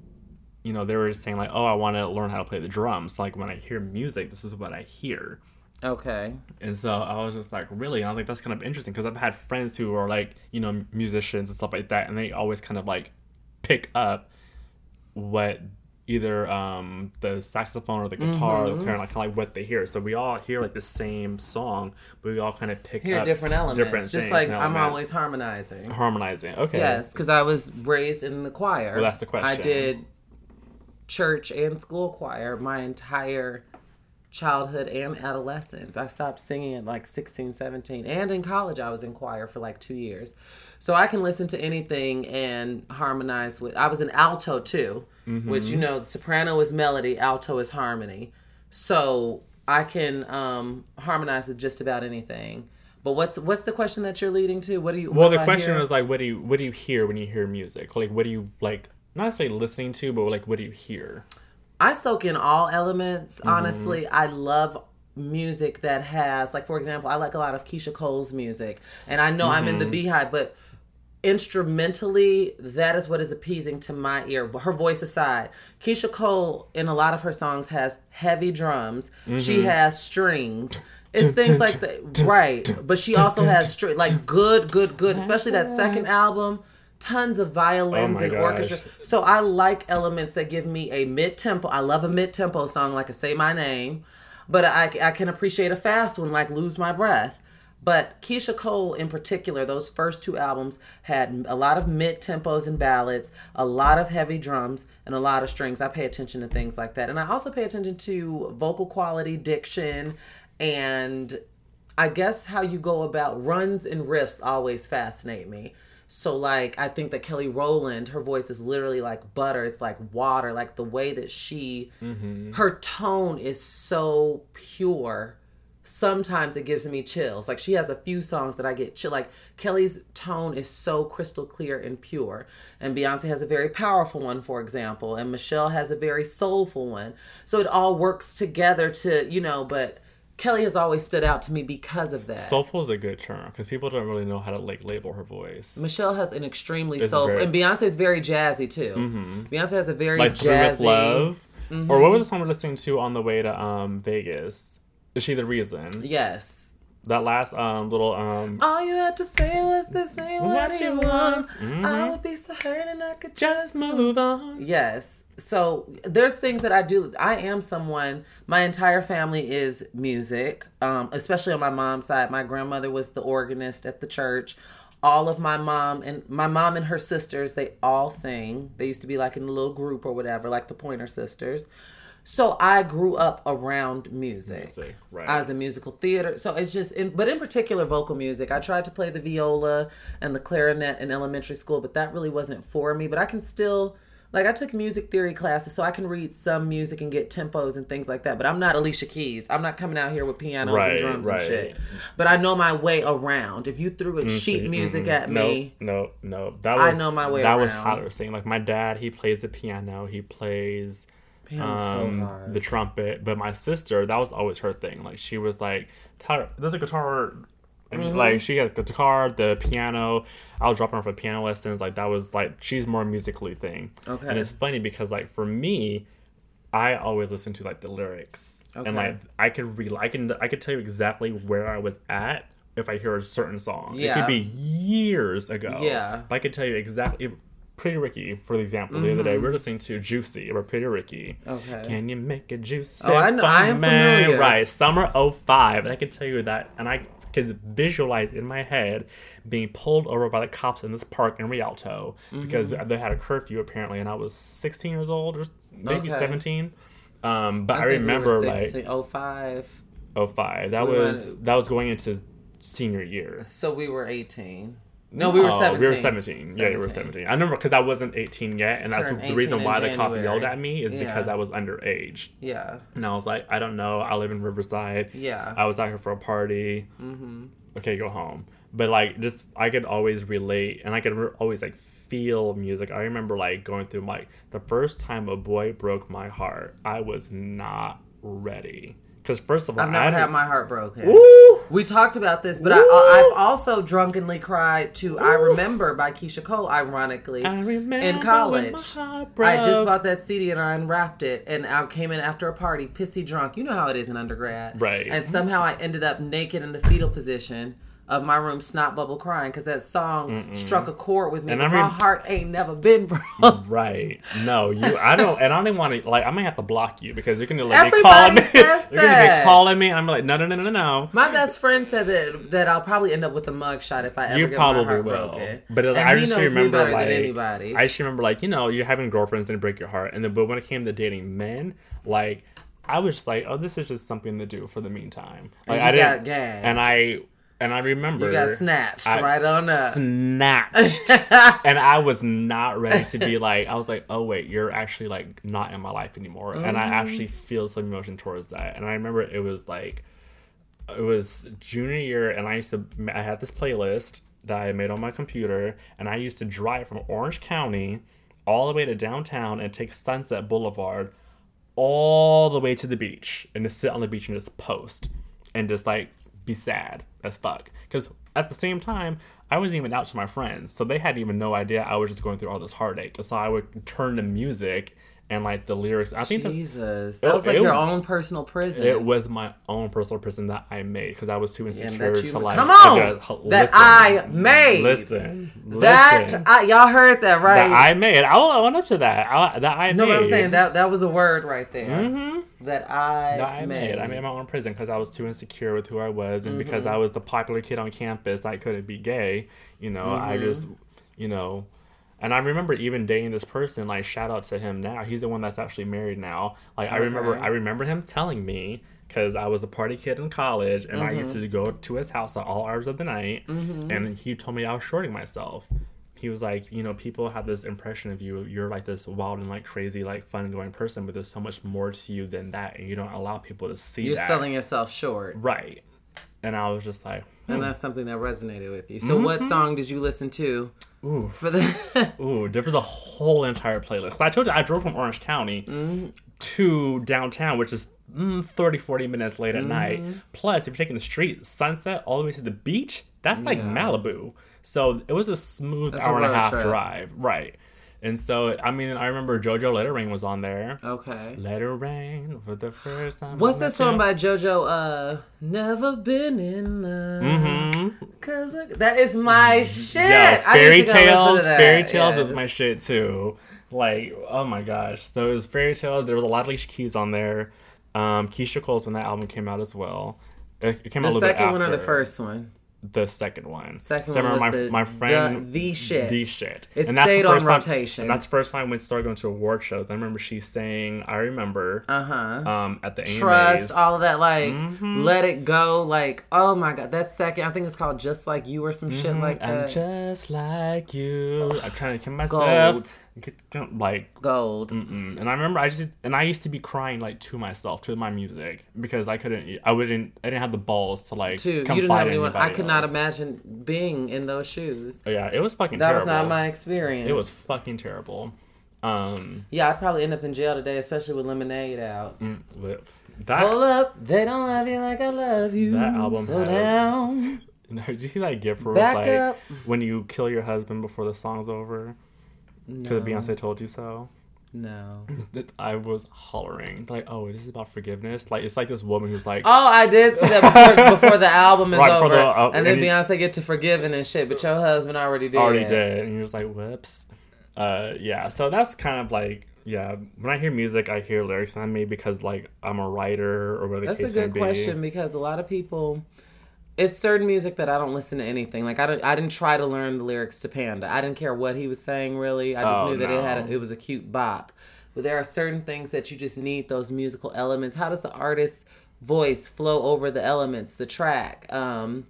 you know they were saying like oh i want to learn how to play the drums like when i hear music this is what i hear Okay. and so I was just like, really? And I was like, that's kind of interesting because I've had friends who are like, you know, musicians and stuff like that, and they always kind of like pick up what either um, the saxophone or the guitar or the clarinet, like, kind of like what they hear. So we all hear like the same song, but we all kind of pick Hear up different elements. different just things like I'm always harmonizing. harmonizing. Okay. Yes, because I was raised in the choir. Well, that's the question. I did church and school choir my entire childhood and adolescence. I stopped singing at like 16, 17. And in college, I was in choir for like two years. So I can listen to anything and harmonize with. I was an alto too, which, you know, soprano is melody, alto is harmony. So I can um, harmonize with just about anything. But what's what's the question that you're leading to? What do you? Well, the I question hear? was like, what do you what do you hear when you hear music? Like, what do you like? Not necessarily listening to, but like, what do you hear? I soak in all elements. Mm-hmm. Honestly, I love music that has, like, for example, I like a lot of Keyshia Cole's music, and I know I'm in the Mm-hmm. Beehive, but instrumentally, that is what is appeasing to my ear. Her voice aside, Keyshia Cole in a lot of her songs has heavy drums. She Mm-hmm. has strings. It's things like that, right? But she also has string, like good, good, good. Especially that second album, tons of violins Oh and orchestra. So I like elements that give me a mid tempo. I love a mid tempo song like a Say My Name, but I, I can appreciate a fast one like Lose My Breath. But Keyshia Cole, in particular, those first two albums had a lot of mid tempos and ballads, a lot of heavy drums, and a lot of strings. I pay attention to things like that. And I also pay attention to vocal quality, diction, and I guess how you go about runs and riffs always fascinate me. So like I think that Kelly Rowland, her voice is literally like butter. It's like water. Like the way that she, mm-hmm. her tone is so pure. Sometimes it gives me chills. Like she has a few songs that I get chill. Like Kelly's tone is so crystal clear and pure, and Beyonce has a very powerful one, for example, and Michelle has a very soulful one. So it all works together to you know, but. Kelly has always stood out to me because of that. Soulful is a good term because people don't really know how to like label her voice. Michelle has an extremely It's soulful, very- and Beyonce's very jazzy too. Beyonce has a very like jazzy. with Love, Mm-hmm. or what was the song we're listening to on the way to um Vegas? Is she the reason? Yes. That last um little um All you had to say was this ain't what, What you want. want. Mhm. I would be so hurt and I could just just move on. Yes. So there's things that I do. I am someone. My entire family is music, um, especially on my mom's side. My grandmother was the organist at the church. All of my mom and my mom and her sisters, they all sing. They used to be like in a little group or whatever, like the Pointer Sisters. So I grew up around music. Music, right. I was in musical theater. So it's just, in, but in particular, vocal music. I tried to play the viola and the clarinet in elementary school, but that really wasn't for me. But I can still, like, I took music theory classes, so I can read some music and get tempos and things like that. But I'm not Alicia Keys. I'm not coming out here with pianos Right, and drums right. and shit. But I know my way around. If you threw a sheet music at no, me, No, no, That was I know my way That was. Tyler saying. Like my dad, he plays the piano. He plays Piano's so um, the trumpet. But my sister, that was always her thing. Like she was like, Tyler, there's a guitar. And Mm-hmm. like she has guitar, the piano. I was dropping her for piano lessons. Like that was like she's more musically thing. Okay. And it's funny because like for me, I always listen to like the lyrics. Okay. And like I could re I can I could tell you exactly where I was at if I hear a certain song. Yeah. It could be years ago. Yeah. But I could tell you exactly Pretty Ricky, for example, the other day we were listening to Juicy by Pretty Ricky. Mm-hmm. Okay. Can you make it juicy? Oh, I know- I am familiar. Right. Summer 05. And I can tell you that and I can visualize in my head being pulled over by the cops in this park in Rialto because Mm-hmm. they had a curfew apparently and I was 16 years old or maybe Okay. 17. Um, but I, we remember were like 16, 05. 05. That We was went- that was going into senior year. So we were 18. No, we were Oh, 17. We were 17. Yeah, we were 17. I remember because I wasn't 18 yet, and that's the reason why the cop yelled at me is because I was underage. Yeah. And I was like, I don't know. I live in Riverside. Yeah. I was out here for a party. Mm-hmm. Okay, go home. But like, just I could always relate, and I could re- always like feel music. I remember like going through like the first time a boy broke my heart. I was not ready because first of all, I've never hadn't- had my heart broken. Woo! We talked about this, but I! I've also drunkenly cried to "I Remember" by Keyshia Cole. Ironically, I remember in college, I just bought that CD and I unwrapped it, and I came in after a party, pissy drunk. You know how it is in undergrad, Right. And somehow I ended up naked in the fetal position of my room, snot bubble crying, because that song struck a chord with me. And I my heart ain't never been broke. Right. No, you. I don't, and I don't even want to. Like, I might have to block you because you're gonna like be calling me. says you're gonna be calling me, and I'm like, no, no, no, no, no. My best friend said that that I'll probably end up with a mugshot if I ever You get probably my heart will. broken. But and I just remember like than anybody. I just remember like you know you're having girlfriends and break your heart, and then but when it came to dating men, like I was just like, oh, this is just something to do for the meantime. Like I didn't, and I and I remember you got snatched I right on up. Snatched. and I was not ready to be like, I was like, oh wait, you're actually like not in my life anymore, and I Mm-hmm. actually feel some emotion towards that. And I remember it was like, it was junior year, and I used to, I had this playlist that I made on my computer, and I used to drive from Orange County all the way to downtown and take Sunset Boulevard all the way to the beach and just sit on the beach and just post and just like be sad as fuck. Because at the same time, I wasn't even out to my friends, so they had even no idea I was just going through all this heartache. So I would turn to music and like the lyrics. I think Jesus, that It- was like it your own personal prison. it was my own personal prison that I made because I was too insecure that you- to like. come on, that I made. Listen, that listen. I, y'all heard that right? that I made. I, I went up to that. I, that I no, made. but I'm saying that that was a word right there. Mhm. That I, that I made. made. I made my own prison because I was too insecure with who I was, and because Mm-hmm. I was the popular kid on campus, I couldn't be gay. You know, I Mm-hmm. just, you know, and I remember even dating this person. Like, shout out to him now. He's the one that's actually married now. Like, I remember, I remember him telling me because I was a party kid in college, and I used Mm-hmm. to go to his house at all hours of the night, and he told me I was shorting myself. He was like, you know, people have this impression of you. You're like this wild and like crazy, like fun going person, but there's so much more to you than that, and you don't allow people to see You're that. selling yourself short, right. And I was just like, and that's something that resonated with you. So, what song did you listen to Mm-hmm. ooh, for the? ooh, there was a whole entire playlist. I told you I drove from Orange County Mm-hmm. to downtown, which is mm, 30, 40 minutes late at Mm-hmm. night. Plus, if you're taking the street, sunset all the way to the beach, that's like Yeah. Malibu. So it was a smooth That's a hour and a half trip. drive. Right. And so, I mean, I remember JoJo Let It Rain was on there. okay. Let it rain for the first time. What's that song by JoJo? Uh, never been in love. Mm-hmm. Cause I- that is my shit. Yeah, fairy to go to tales. Fairy tales Yes. was my shit too. like, oh my gosh. So it was fairy tales. There was a lot of Alicia Keys on there. Um, Keyshia Cole's when that album came out as well. It, it came out a little bit The second one or the first one? The second one. Second So one remember was my, the- my friend the- the shit. The shit. It the stayed on time- rotation. and that's the first time we started going to award shows. I remember she sang I remember Uh huh. um at the Trust, AMAs. all of that, like Mhm. let it go, like oh my god, that second, I think it's called Just Like You or some shit like Mm-hmm. I'm just like you. I'm trying to kill myself Gold. Get- like Gold. Mm-mm. And I remember I just and I used to be crying like to myself to my music because I couldn't I wouldn't I didn't have the balls to like Too, you didn't have anyone. I could not imagine being in those shoes. Oh, yeah, it was fucking That terrible. was not my experience. It was fucking terrible. Um, Yeah, I'd probably end up in jail today, especially with Lemonade out. mm, that. Hold up, they don't love you like I love you. That album Slow down. Did you see that gift where Back like up. when you kill your husband before the song's over? No, Beyonce told you so. no. That I was hollering like, "Oh, this is about forgiveness." Like it's like this woman who's like, Oh, I did see that before, before the album is Right, over, the, uh, and then Beyonce get to forgiving and shit. But your husband already did. already did and you're just like whoops uh yeah so that's kind of like yeah when i hear music i hear lyrics and i may because like i'm a writer or whatever the That's a good be question because a lot of people, it's certain music that I don't listen to anything. Like I don't, I didn't try to learn the lyrics to Panda. I didn't care what he was saying really. I just Oh, knew that it had, a, it was a cute bop. But there are certain things that you just need those musical elements. How does the artist's voice flow over the elements, the track? Um,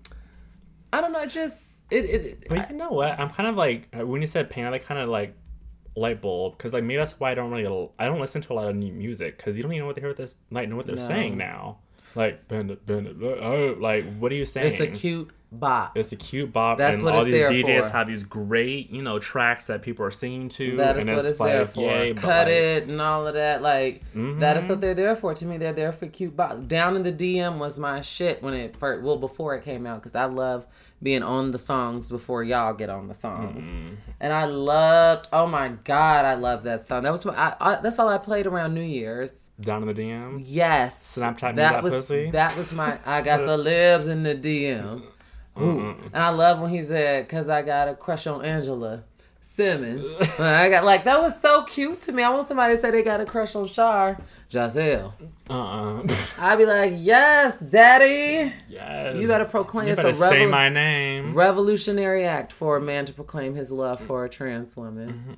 I don't know. It just it it. but you know what i'm kind of like uh, when you said Panda, i kind of like light bulb because like maybe that's why i don't really i don't listen to a lot of new music because you don't even know what they hear this like know what they're No. saying now like bend it bend it oh like what are you saying it's a cute bop. It's a cute bop, That's and what all these DJs for. have these great, you know, tracks that people are singing to. That is and what it's like, there for. yay, Cut like, it and all of that. Like that is Mhm. what they're there for. To me, they're there for cute. Bo- Down in the DM was my shit when it first. Well, before it came out, because I love being on the songs before y'all get on the songs. Mm-hmm. And I loved. Oh my god, I love that song. That was my. I, I, that's all I played around New Year's. Down in the DM. Yes. Snapchat that that was pussy? that was my. I got some libs in the DM. Ooh. Mm-mm. And I love when he said, "Cause I got a crush on Angela Simmons." I got like that was so cute to me. I want somebody to say they got a crush on Shar Giselle. Uh-uh. I'd be like, "Yes, Daddy." yes. You gotta proclaim You it's a say my name. revolutionary act for a man to proclaim his love for a trans woman.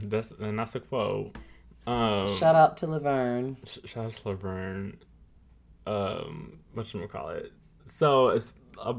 Mm-mm. That's and that's a quote. Um, Shout out to Laverne. sh- shout out to Laverne. Um, what you call it? So it's a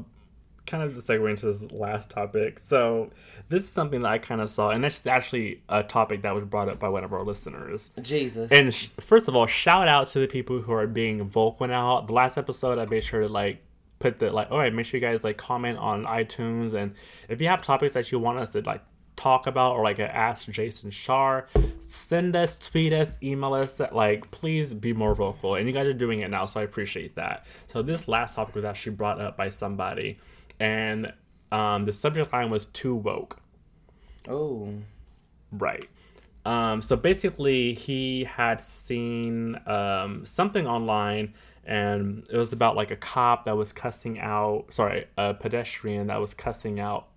kind of to segue into this last topic. So this is something that I kind of saw, and it's actually a topic that was brought up by one of our listeners. Jesus. And sh- first of all, shout out to the people who are being vocal now. The last episode, I made sure to like put the like, all right, make sure you guys like comment on iTunes, and if you have topics that you want us to like talk about or like ask Jason Shar, send us, tweet us, email us. Like, please be more vocal, and you guys are doing it now, so I appreciate that. So this last topic was actually brought up by somebody, and um, the subject line was too woke. oh. Right. Um, so basically, he had seen um, something online, and it was about like a cop that was cussing out, sorry, a pedestrian that was cussing out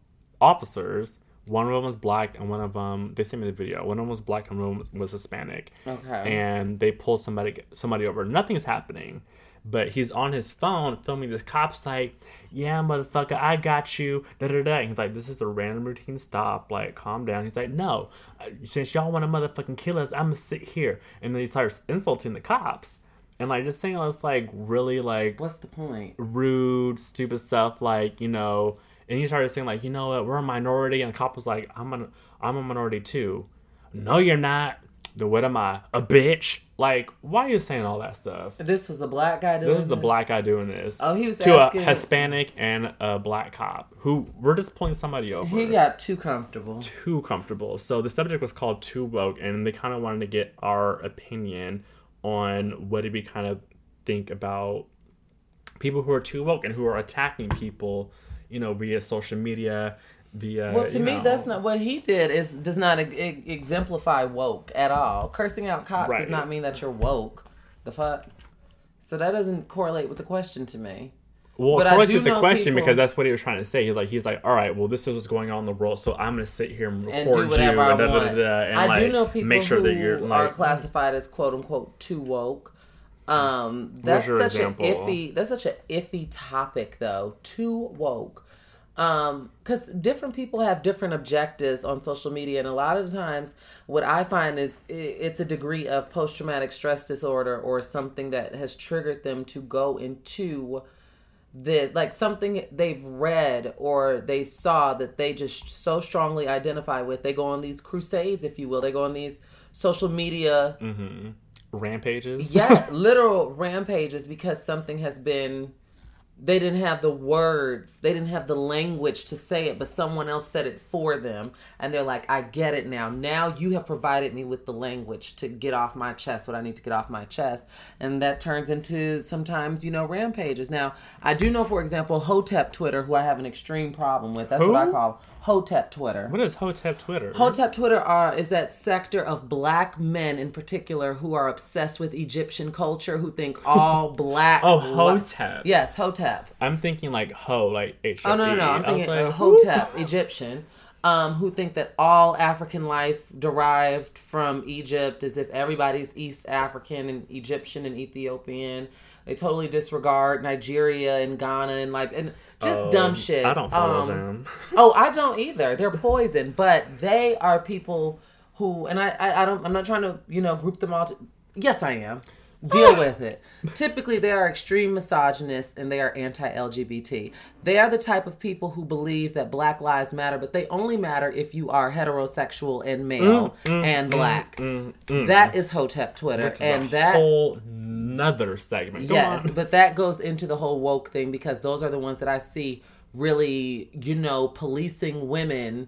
officers. One of them was black, and one of them, they sent me the video. One of them was black, and one of them was Hispanic. Okay. And they pulled somebody somebody over. Nothing's happening, but he's on his phone filming this cop's like, "Yeah, motherfucker, I got you." Da da da. And he's like, "This is a random routine stop. Like, calm down." He's like, "No, uh, since y'all want to motherfucking kill us, I'm gonna sit here." And then he starts insulting the cops, and like just saying all this like really like What's the point? rude, stupid stuff like, you know, and he started saying like, you know what, we're a minority, and the cop was like, I'm a, I'm a minority too. No, you're not. Then what am I? A bitch? Like, why are you saying all that stuff? This was a black guy doing This is a black guy doing this. Oh, he was to asking- a Hispanic and a black cop who we're just pulling somebody over. He got too comfortable. too comfortable. So the subject was called Too Woke, and they kind of wanted to get our opinion on what did we kind of think about people who are too woke and who are attacking people, you know, via social media, via. Well, to me, know- that's not what he did. Is does not e- exemplify woke at all. Cursing out cops Right. does not mean that you're woke. The fuck. So that doesn't correlate with the question to me. Well, But of course, with the question people- because that's what he was trying to say. He's like, he's like, all right, well, this is what's going on in the world, so I'm gonna sit here and and record whatever you and, da, da, da, da, and I like do know people make sure who that you're are classified as quote unquote too woke. Um, that's such example? an iffy. That's such an iffy topic, though. Too woke. Um, because different people have different objectives on social media, and a lot of times, what I find is it's a degree of post traumatic stress disorder or something that has triggered them to go into this like something they've read or they saw that they just so strongly identify with. They go on these crusades if you will. They go on these social media rampages. yeah literal rampages because something has been they didn't have the words. They didn't have the language to say it but someone else said it for them. And they're like i get it now. Now you have provided me with the language to get off my chest what i need to get off my chest. And that turns into sometimes you know rampages. Now i do know for example hotep twitter who i have an extreme problem with. That's what i call hotep twitter What is Hotep Twitter? Hotep Twitter are, is that sector of black men in particular who are obsessed with Egyptian culture, who think all black. Oh, li- Hotep. Yes, Hotep. I'm thinking like ho, like H. Oh no, no, no! I'm I thinking like, uh. Hotep, Egyptian, um, who think that all African life derived from Egypt, as if everybody's East African and Egyptian and Ethiopian. They totally disregard Nigeria and Ghana and like and just Oh, dumb shit. I don't follow Um, them. Oh, I don't either. They're poison, but they are people who, and I, I, I don't. I'm not trying to, you know, group them all. To, yes, I am. Deal with it. Typically, they are extreme misogynists and they are anti-LGBT. They are the type of people who believe that Black lives matter, but they only matter if you are heterosexual and male mm, mm, and mm, black. That is Hotep Twitter, It's and a that whole nother segment. Go Yes, on. but that goes into the whole woke thing because those are the ones that I see really, you know, policing women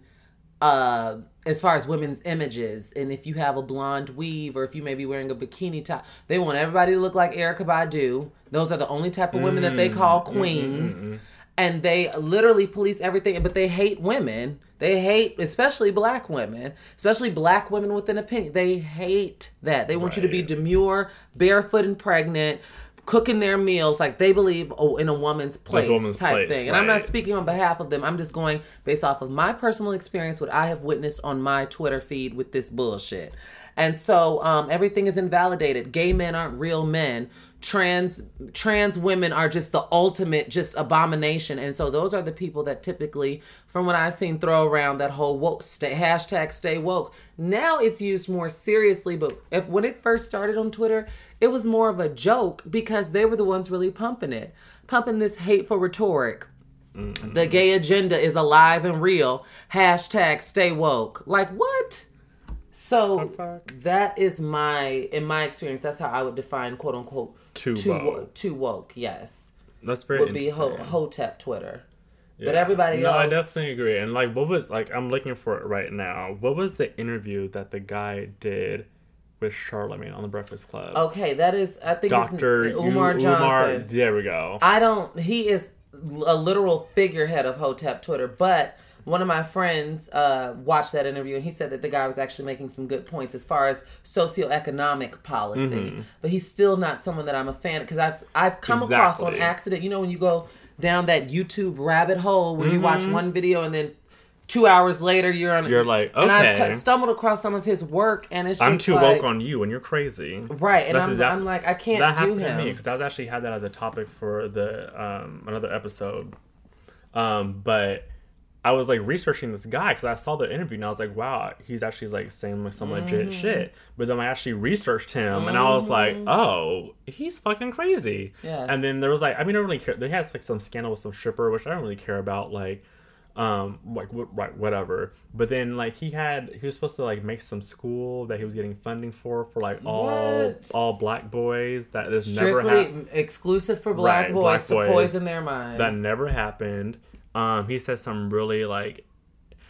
uh as far as women's images and if you have a blonde weave or if you may be wearing a bikini top they want everybody to look like Erykah Badu. Those are the only type of women that they mm, call mm, mm, queens. and they literally police everything but they hate women. They hate especially black women especially black women with an opinion. They hate that. They want you to be demure barefoot and pregnant cooking their meals like they believe oh in a woman's place woman's type place, thing. And i'm not speaking on behalf of them. I'm just going based off of my personal experience what i have witnessed on my twitter feed with this bullshit. And so um, everything is invalidated. Gay men aren't real men. Trans trans women are just the ultimate just abomination. And so those are the people that typically from what i've seen throw around that whole woke stay, hashtag stay woke. Now it's used more seriously but if when it first started on twitter it was more of a joke because they were the ones really pumping it pumping this hateful rhetoric. Mm-hmm. The gay agenda is alive and real. Hashtag stay woke. Like what? So that is my in my experience that's how i would define quote unquote Too too woke. too woke yes. That's very would be ho- hotep twitter. But everybody no, else I definitely agree. And like, what was like? I'm looking for it right now. What was the interview that the guy did with Charlemagne on the Breakfast Club? okay that is i think Doctor umar johnson There we go. I don't. He is a literal figurehead of Hotep Twitter. But one of my friends uh, watched that interview and he said that the guy was actually making some good points as far as socioeconomic policy. Mm-hmm. But he's still not someone that I'm a fan because I've I've come across on accident. You know when you go down that YouTube rabbit hole where you watch Mm-hmm. one video and then. Two hours later, you're on. You're like, okay and I've stumbled across some of his work, and it's just I'm too like, woke on you, and you're crazy. right. And That's I'm, exact- I'm like, I can't that do happened to me him. because I was actually had that as a topic for the um, another episode. Um, but I was like researching this guy because I saw the interview and I was like, wow, he's actually like saying like some legit Mm-hmm. shit. But then I actually researched him and I was like, oh, he's fucking crazy. Yes. And then there was like, I mean, I don't really care. They had like some scandal with some stripper, which I don't really care about. Like, um like wh- right whatever but then like he had he was supposed to like make some school that he was getting funding for for like all What? all black boys that this never Strictly happened exclusive for black Right, boys black to boys. poison their minds. that never happened um he said some really like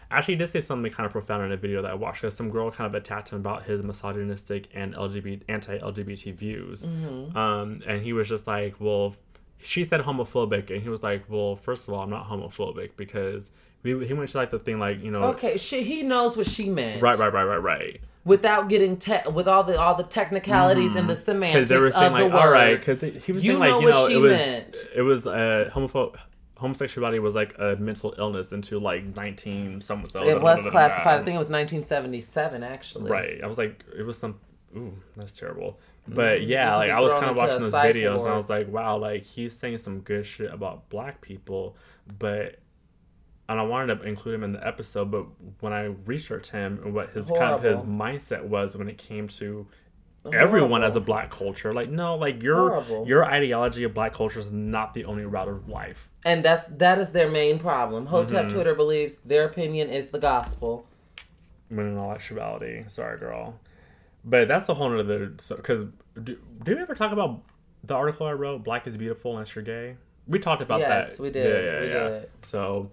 actually he did say something kind of profound in a video that i watched because some girl kind of attacked him about his misogynistic and lgbt anti-lgbt views Mm-hmm. um and he was just like well she said homophobic and he was like well first of all i'm not homophobic because we, he went to like the thing like you know Okay, she, he knows what she meant. Right, right, right, right, right. without getting te- with all the all the technicalities and the because semantics they were of saying the like, word. all right, because he was You saying like, you know, it was meant. it was uh, homopho- homosexuality was like a mental illness into like nineteen something. so It was classified. I think it was 1977, actually. Right. I was like, it was some. Ooh, that's terrible. But yeah, like I was kind of watching those videos, and I was like, wow, like he's saying some good shit about black people, but. And I wanted to include him in the episode, but when I researched him and what his kind of his mindset was when it came to everyone as a black culture, like no, like your Horrible. your ideology of black culture is not the only route of life. And that's that is their main problem. Hotep Mm-hmm. Twitter believes their opinion is the gospel. When in all actuality, sorry, girl, but that's the whole other. Because do, did we ever talk about the article I wrote? Black is beautiful unless you're gay. We talked about Yes, that. Yes, we did, we did. So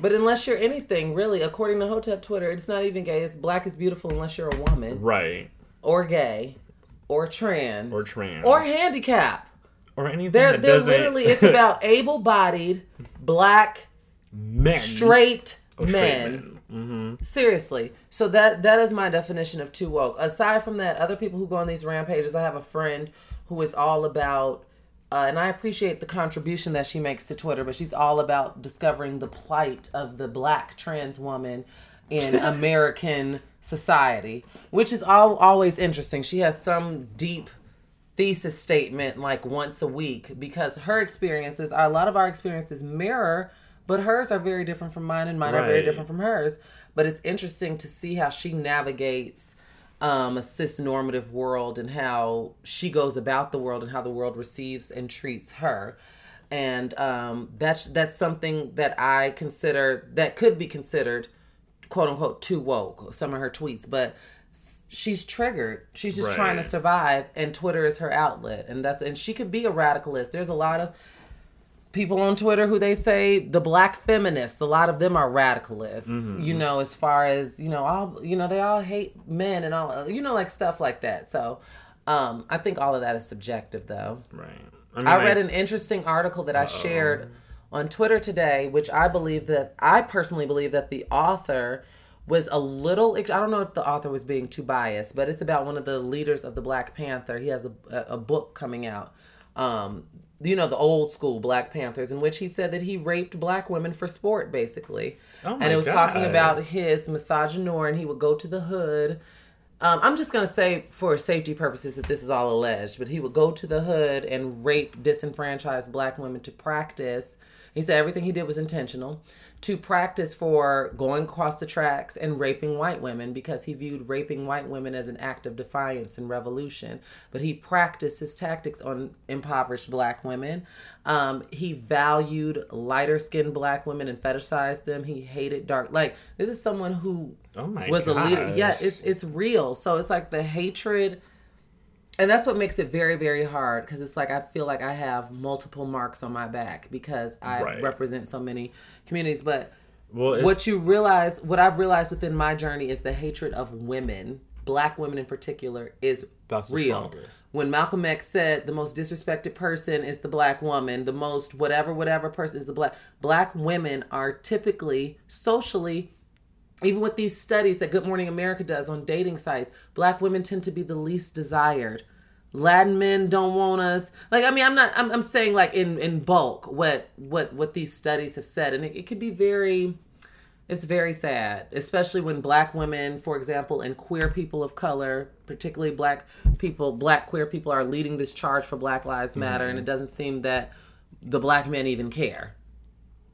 But unless you're anything, really, according to Hotep Twitter, it's not even gay. It's black is beautiful unless you're a woman right or gay or trans or trans or handicap. or anything They're, that they're doesn't. literally it's about able-bodied black men straight or straight men. Men. Mhm. Seriously. So that that is my definition of too woke. Aside from that, other people who go on these rampages, I have a friend who is all about uh, and I appreciate the contribution that she makes to Twitter, but she's all about discovering the plight of the black trans woman in American society, which is all, always interesting. She has some deep thesis statement like once a week because her experiences are a lot of our experiences mirror, but hers are very different from mine and mine are very different from hers. But it's interesting to see how she navigates um, a cis normative world and how she goes about the world and how the world receives and treats her. And um, that's that's something that I consider that could be considered quote unquote too woke. Some of her tweets, but she's triggered. She's just trying to survive, and Twitter is her outlet. And that's and she could be a radicalist. There's a lot of people on Twitter who they say the black feminists, a lot of them are radicalists, Mm-hmm. you know, as far as, you know, all you know, they all hate men and all you know, like stuff like that. So um I think all of that is subjective though. Right. mean, I read like, an interesting article that I shared on Twitter today, which I believe that I personally believe that the author was a little. I don't know if the author was being too biased, but it's about one of the leaders of the Black Panther. He has a, a book coming out. Um, you know the old school Black Panthers, in which he said that he raped black women for sport, basically. Oh my and it was talking about his misogynoir, and he would go to the hood. Um, I'm just gonna say, for safety purposes, that this is all alleged, but he would go to the hood and rape disenfranchised black women to practice. He said everything he did was intentional to practice for going across the tracks and raping white women because he viewed raping white women as an act of defiance and revolution. But he practiced his tactics on impoverished black women. Um, he valued lighter skinned black women and fetishized them. He hated dark. Like, this is someone who Oh my was a leader. gosh. Yeah, it's it's real. So it's like the hatred, and that's what makes it very very hard because it's like I feel like I have multiple marks on my back because I Right. represent so many communities. But well, what you realize, what I've realized within my journey is the hatred of women, black women in particular, is That's real. strongest. When Malcolm X said the most disrespected person is the black woman, the most whatever whatever person is the black black women are typically socially even with these studies that Good Morning America does on dating sites, black women tend to be the least desired. Latin men don't want us. Like I mean, I'm not. I'm, I'm saying like in in bulk what what what these studies have said, and it, it could be very. It's very sad, especially when black women, for example, and queer people of color, particularly black people, black queer people, are leading this charge for Black Lives Matter, and mm-hmm. it doesn't seem that the black men even care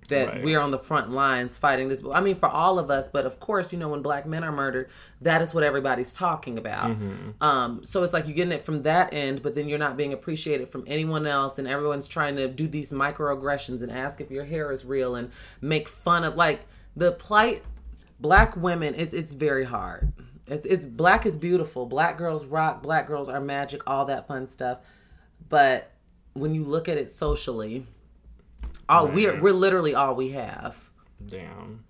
that Right. we're on the front lines fighting this. I mean, for all of us, but of course, you know, when black men are murdered, that is what everybody's talking about. Um, so it's like you're getting it from that end, but then you're not being appreciated from anyone else, and everyone's trying to do these microaggressions and ask if your hair is real and make fun of like the plight. Black women, it, it's very hard. It's it's black is beautiful. Black girls rock. Black girls are magic. All that fun stuff, but when you look at it socially, all we're we're literally all we have. Damn.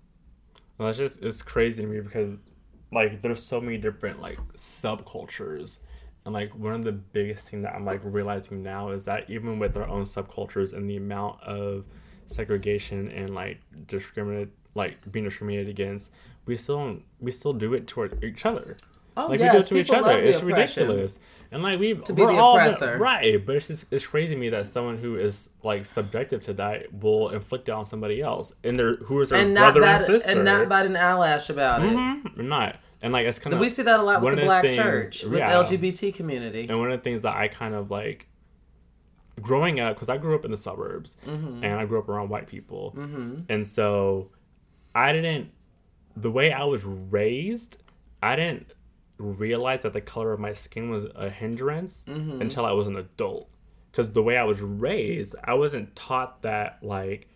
Well, it's just it's crazy to me because like there's so many different like subcultures, and like one of the biggest thing that I'm like realizing now is that even with our own subcultures and the amount of segregation and like discriminate, like being discriminated against, we still don't, we still do it toward each other. Oh, like yes, we do it to each other. It's oppression. ridiculous. And like we To be we're the all oppressor. right, but it's just it's crazy to me that someone who is like subjective to that will inflict it on somebody else, and their who is their and brother bat, and sister, and not bite an eyelash about it. Mhm, not. And like it's kind of We see that a lot with the black things- church, with yeah. LGBT community. And one of the things that I kind of like growing up, because I grew up in the suburbs Mm-hmm. and I grew up around white people. And so I didn't, the way I was raised, I didn't realize that the color of my skin was a hindrance Mm-hmm. until I was an adult. Because the way I was raised, I wasn't taught that, like,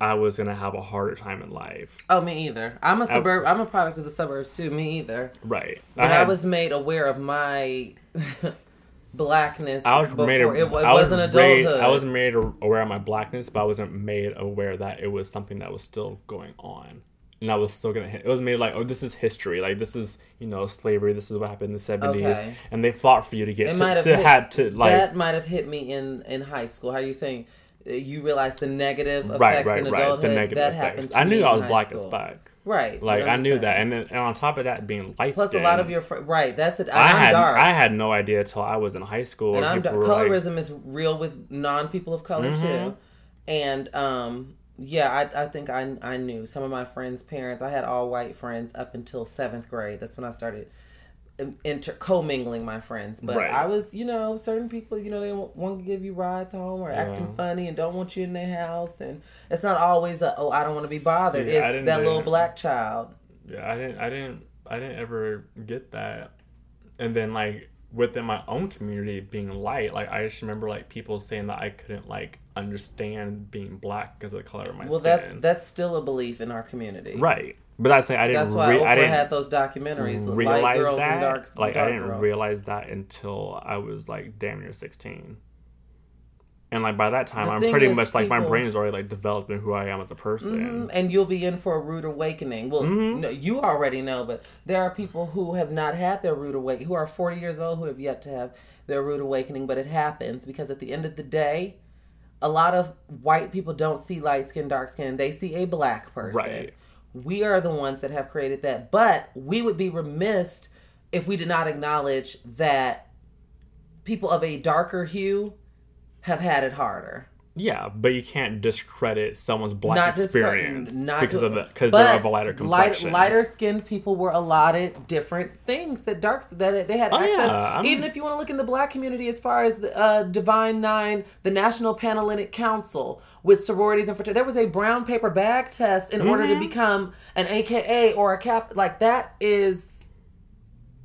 I was to have a harder time in life. Oh, me either. I'm a suburb. I'm a product of the suburbs too. Me either. Right. But I, had- was made aware of my blackness I was before made. A, it, it I was wasn't adulthood. I wasn't made aware of my blackness, but I wasn't made aware that it was something that was still going on, and I was still gonna. hit It was made like, oh, this is history. Like this is you know slavery. This is what happened in the seventies, Okay. and they fought for you to get It to, might have to hit- had to like that might have hit me in in high school. How are you saying? You realize the negative effects right, right, in right. adulthood. The negative that effects. I knew I was black school. as fuck. Right. Like I knew that, and then and on top of that, being light Plus, a lot of your fr- right. That's it. I I'm had dark. I had no idea until I was in high school. and I'm dark. were like- Colorism is real with non people of color Mhm. too, and um, yeah, I I think I I knew some of my friends' parents. I had all white friends up until seventh grade. That's when I started in- inter commingling my friends. But Right. I was, you know, certain people, you know, they want, to give you rides home or acting funny and don't want you in their house, and it's not always a oh I don't want to be bothered. See, it's that little black child. Yeah, I didn't, I didn't, I didn't ever get that. And then like within my own community being light, like I just remember like people saying that I couldn't like understand being black because of the color of my Well, skin. Well that's that's still a belief in our community. right. But that's like I didn't. That's why re- Oprah I didn't had those documentaries, light girls that. and dark. like dark I didn't girls. realize that until I was like damn near sixteen. And like by that time, The I'm pretty is, much like my brain is already like developed in who I am as a person. Mhm, and you'll be in for a rude awakening. Well, Mhm. no, you already know, but there are people who have not had their rude awakening, who are 40 years old, who have yet to have their rude awakening. But it happens because at the end of the day, a lot of white people don't see light skin, dark skin. They see a black person. Right. We are the ones that have created that. But we would be remiss if we did not acknowledge that people of a darker hue have had it harder. Yeah, but you can't discredit someone's black not experience not because of the because they're of a lighter complexion. Light, lighter skinned people were allotted different things that darks that they had Oh, access. yeah, Even if you want to look in the black community, as far as the uh, Divine Nine, the National Panhellenic Council with sororities and fraternities, there was a brown paper bag test in order to Mhm. become an AKA or a cap. Like that is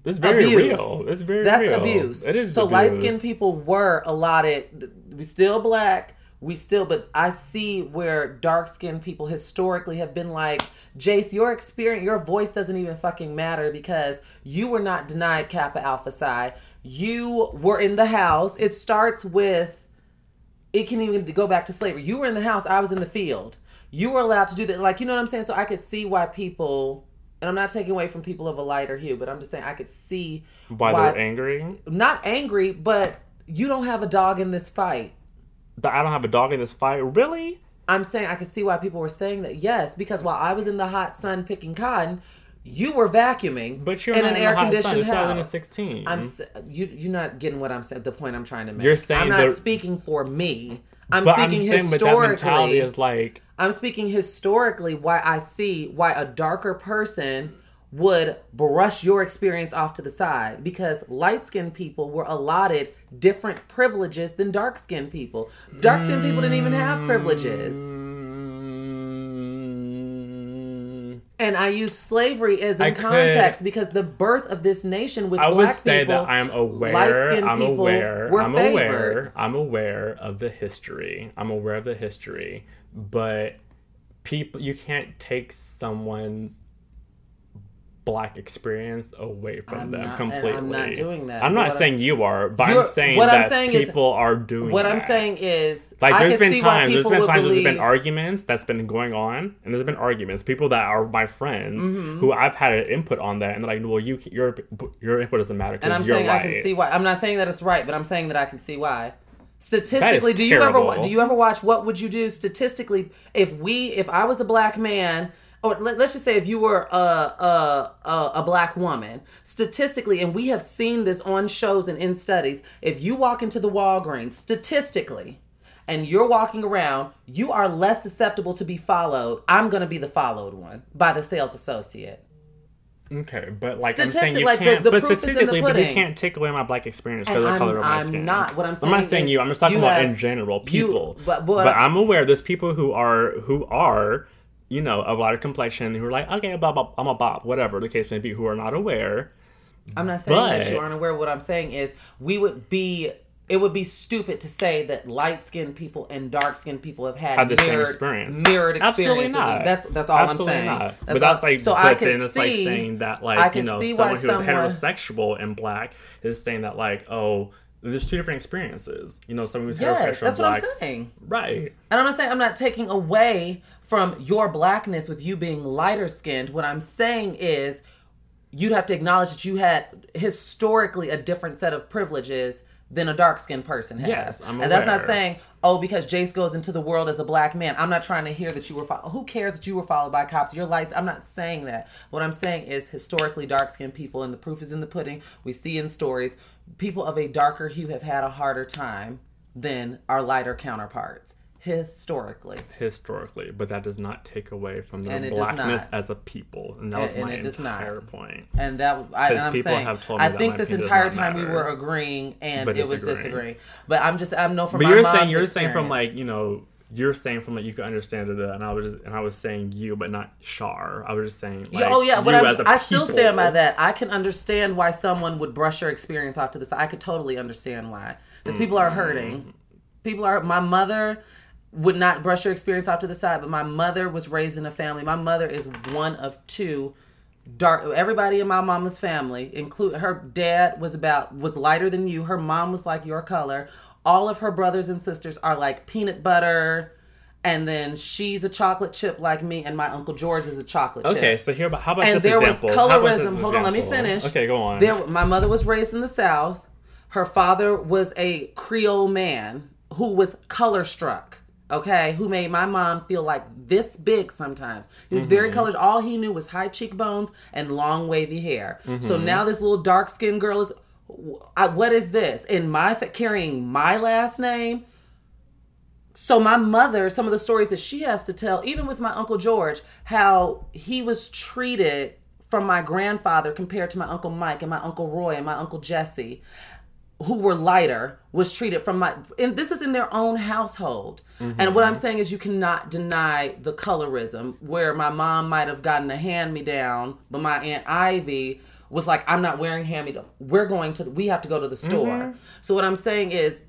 It's very abuse. real. It's very That's real. abuse. It is so light skinned people were allotted. We still black. We still, but I see where dark skinned people historically have been like, Jace, your experience, your voice doesn't even fucking matter because you were not denied Kappa Alpha Psi. You were in the house. It starts with, it can even go back to slavery. You were in the house. I was in the field. You were allowed to do that. Like, you know what I'm saying? So I could see why people, and I'm not taking away from people of a lighter hue, but I'm just saying I could see Why, why- they're angry? not angry, but you don't have a dog in this fight. I don't have a dog in this fight. Really? I'm saying I could see why people were saying that. Yes, because while I was in the hot sun picking cotton, you were vacuuming, But you're in an in the air hot sun. conditioned It's 2016. house. I'm you. You're not getting what I'm saying. The point I'm trying to make. You're saying I'm not the- speaking for me. I'm I'm speaking just but that mentality historically. is like I'm speaking historically. Why I see why a darker person would brush your experience off to the side because light skinned people were allotted different privileges than dark skinned people. Dark skinned people didn't even have privileges. Mm, And I use slavery as in I could- context because the birth of this nation with I would black say people, that I'm aware. light-skinned I'm people aware. were I'm favored. aware. I'm aware of the history. I'm aware of the history, but people, you can't take someone's black experience away from I'm them not- completely. I'm not doing that. I'm not saying you are, but I'm saying what I'm that saying is- people are doing. What I'm saying is, Like there's been times, there's been times where there's been arguments that's been going on, and there's been arguments. People that are my friends Mm-hmm. who I've had an input on that, and they're like, "Well, you your your input doesn't matter And I'm because you're saying white." I can see why. I'm not saying that it's right, but I'm saying that I can see why. Statistically, do you ever terrible. wa- do you ever watch What Would You Do? Statistically, if we if I was a black man, or let, us just say if you were a, a a a black woman, statistically, and we have seen this on shows and in studies, if you walk into the Walgreens, statistically. And you're walking around, you are less susceptible to be followed. I'm going to be the followed one by the sales associate. Okay, but like I'm saying, you like, can't. the but proof is in the statistically, but you can't take away my black experience because of the color of my I'm skin. not. What I'm saying. I'm not saying you. I'm just talking about have- in general you- people. but- but, but- I'm aware there's people who are who are you know of lighter complexion who are like okay, blah, I'm a bop, whatever the case may be, who are not aware. I'm not saying that you aren't aware. What I'm saying is we would be. It would be stupid to say that light skinned people and dark skinned people have had Had the same mirrored, experience. mirrored Absolutely experiences. not. That's that's all Absolutely I'm saying. not. That's but that's like, so but I can then it's like saying that like you know see someone why who is someone- heterosexual and black is saying that like oh there's two different experiences. You know, someone who's Yes, heterosexual that's what black. I'm saying. Right. And I'm not saying I'm not taking away from your blackness with you being lighter skinned. What I'm saying is you'd have to acknowledge that you had historically a different set of privileges than a dark skinned person has. Yes, I'm And that's not saying, oh, because Jace goes into the world as a black man. I'm not trying to hear that you were followed. Who cares that you were followed by cops? Your lights. I'm not saying that. What I'm saying is historically dark skinned people, and the proof is in the pudding. We see in stories, people of a darker hue have had a harder time than our lighter counterparts historically. historically, but that does not take away from their And blackness as a people, and that And- was and my it does not. entire point. And that I, and I'm saying, have told me I think this entire time we were agreeing, and But it was disagreeing. But I'm just I'm no from But my you're saying you're saying from like you know you're saying from like you can understand it, and I was just, and I was saying you, but not Shar. I was just saying like Yeah, oh yeah, but you I'm, as a I still stand by that. I can understand why someone would brush your experience off to the side. I could totally understand why, because people are mm-hmm. hurting. People are. My mother would not brush her experience off to the side, but my mother was raised in a family. My mother is one of two dark. Everybody in my mama's family, include her dad, was about was lighter than you. Her mom was like your color. All of her brothers and sisters are like peanut butter. And then she's a chocolate chip like me, and my uncle George is a chocolate chip Okay, so here, about how about and this example? was How about this colorism. Hold on, let me finish. Okay, go on. There, my mother was raised in the South. Her father was a Creole man who was color struck. Okay, who made my mom feel like this big sometimes. He was Mm-hmm. very colored. All he knew was high cheekbones and long wavy hair. So Mm-hmm. now this little dark skinned girl is. I, what is this? In my carrying my last name, so my mother, some of the stories that she has to tell, even with my uncle George, how he was treated from my grandfather compared to my uncle Mike and my uncle Roy and my uncle Jesse, who were lighter, was treated from my and this is in their own household. And what I'm saying is you cannot deny the colorism where my mom might have gotten a hand me down, but my aunt Ivy was like, I'm not wearing hand me down. We're going to we have to go to the store. Mm-hmm. So what I'm saying is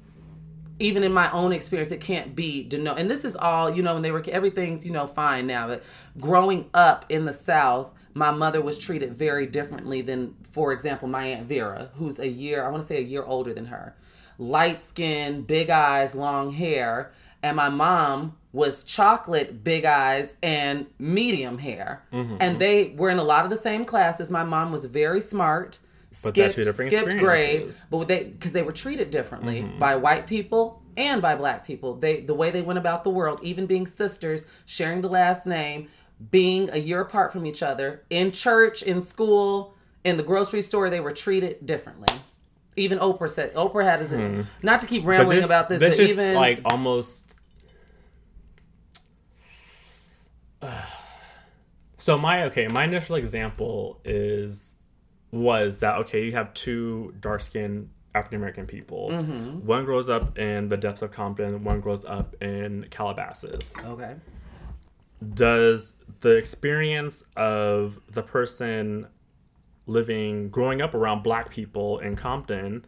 even in my own experience, it can't be deno. And this is all, you know, when they were everything's, you know, fine now. But growing up in the South, my mother was treated very differently than, for example, my aunt Vera, who's a year, I want to say a year older than her, light skin, big eyes, long hair, and my mom was chocolate, big eyes, and medium hair. Mm-hmm. And they were in a lot of the same classes. My mom was very smart. But skipped, skipped grade, but they because they were treated differently Mm-hmm. by white people and by black people. They the way they went about the world, even being sisters, sharing the last name, being a year apart from each other, in church, in school, in the grocery store, they were treated differently. Even Oprah said Oprah had his, not to keep Hmm. Rambling this, about this, this but just even like almost. So my okay, my initial example is was that okay? You have two dark skinned African American people. Mm-hmm. One grows up in the depths of Compton. One grows up in Calabasas. okay, Does the experience of the person living growing up around black people in Compton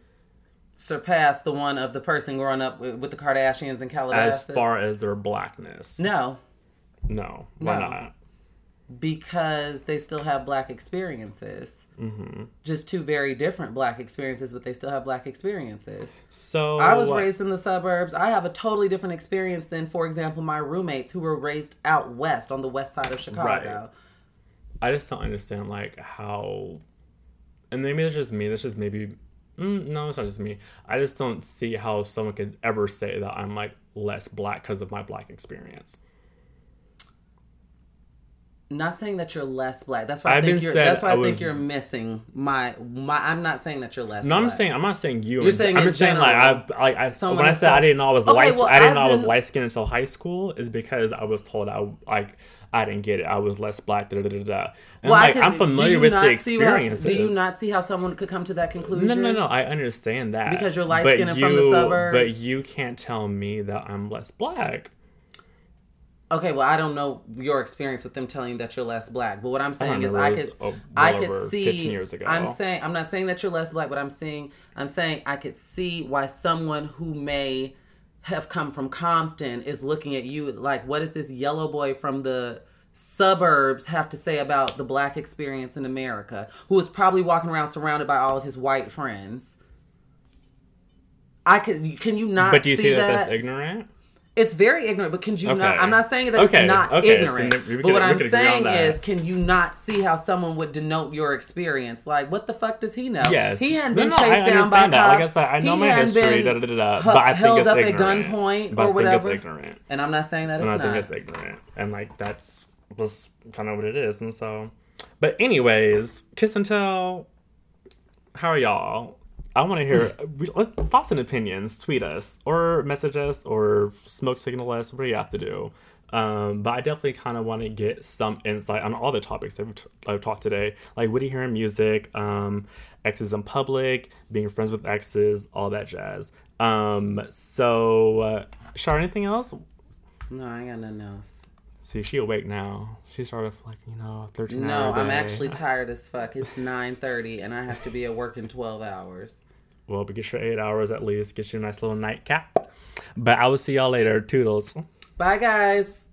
surpass the one of the person growing up with, the Kardashians and Calabasas? as far as their blackness? no, No, why No. not? because they still have black experiences. Mm-hmm. Just two very different black experiences, but they still have black experiences. So I was raised in the suburbs. I have a totally different experience than, for example, my roommates who were raised out west on the west side of Chicago. I just don't understand like how, and maybe it's just me. That's just maybe Mm, no, it's not just me. I just don't see how someone could ever say that I'm like less black because of my black experience. Not saying that you're less black. That's why I I've think been you're. That's why I, I think was- you're missing my my. I'm not saying that you're less. No, I'm saying I'm not saying you. You're saying I'm in just saying like I general, like I someone when I is said I didn't know I was Okay, light. well, I didn't I've know I was light skinned until high school is because I was told I like I didn't get it. I was less black. Da da da da. And Well, I like could- I'm do familiar you with the not see how- do you not see how someone could come to that conclusion? No, no, no. I understand that Because you're light-skinned and from the suburbs? But you can't tell me that I'm less black. Okay, well, I don't know your experience with them telling you that you're less black, but what I'm saying is, I could, I could see. years ago. I'm saying, I'm not saying that you're less black, but I'm saying, I'm saying I could see why someone who may have come from Compton is looking at you like, what does this yellow boy from the suburbs have to say about the black experience in America? Who is probably walking around surrounded by all of his white friends. I could. Can you not? But do you see see that, that's ignorant? It's very ignorant, but can you not? I'm not saying that Okay, it's not okay, ignorant. we but what I'm could agree on saying is, can you not see how someone would denote your experience? Like, what the fuck does he know? Yes. he hadn't No, been no, I chased down by that. Like I cops. said, I know He my history, da, da, da, da, but I think held it's up ignorant. at gunpoint But or I think whatever. it's ignorant. And I'm not saying that it's and I not. think it's ignorant, and like that's just kind of what it is. And so, but anyways, kiss and tell. How are y'all? I want to hear thoughts and opinions. Tweet us or message us or smoke signal us. What do you have to do? Um, but I definitely kind of want to get some insight on all the topics that we've, t- I've talked today, like what do you hear in music, um, exes in public, being friends with exes, all that jazz. Um, so, uh, Shar, anything else? no, I ain't got nothing else. See, she awake now. She started like you know thirteen. No, I'm actually tired as fuck. It's 9:30, and I have to be at work in 12 hours. Well, but get your eight hours at least. Get you a nice little nightcap. But I will see y'all later. Toodles. Bye, guys.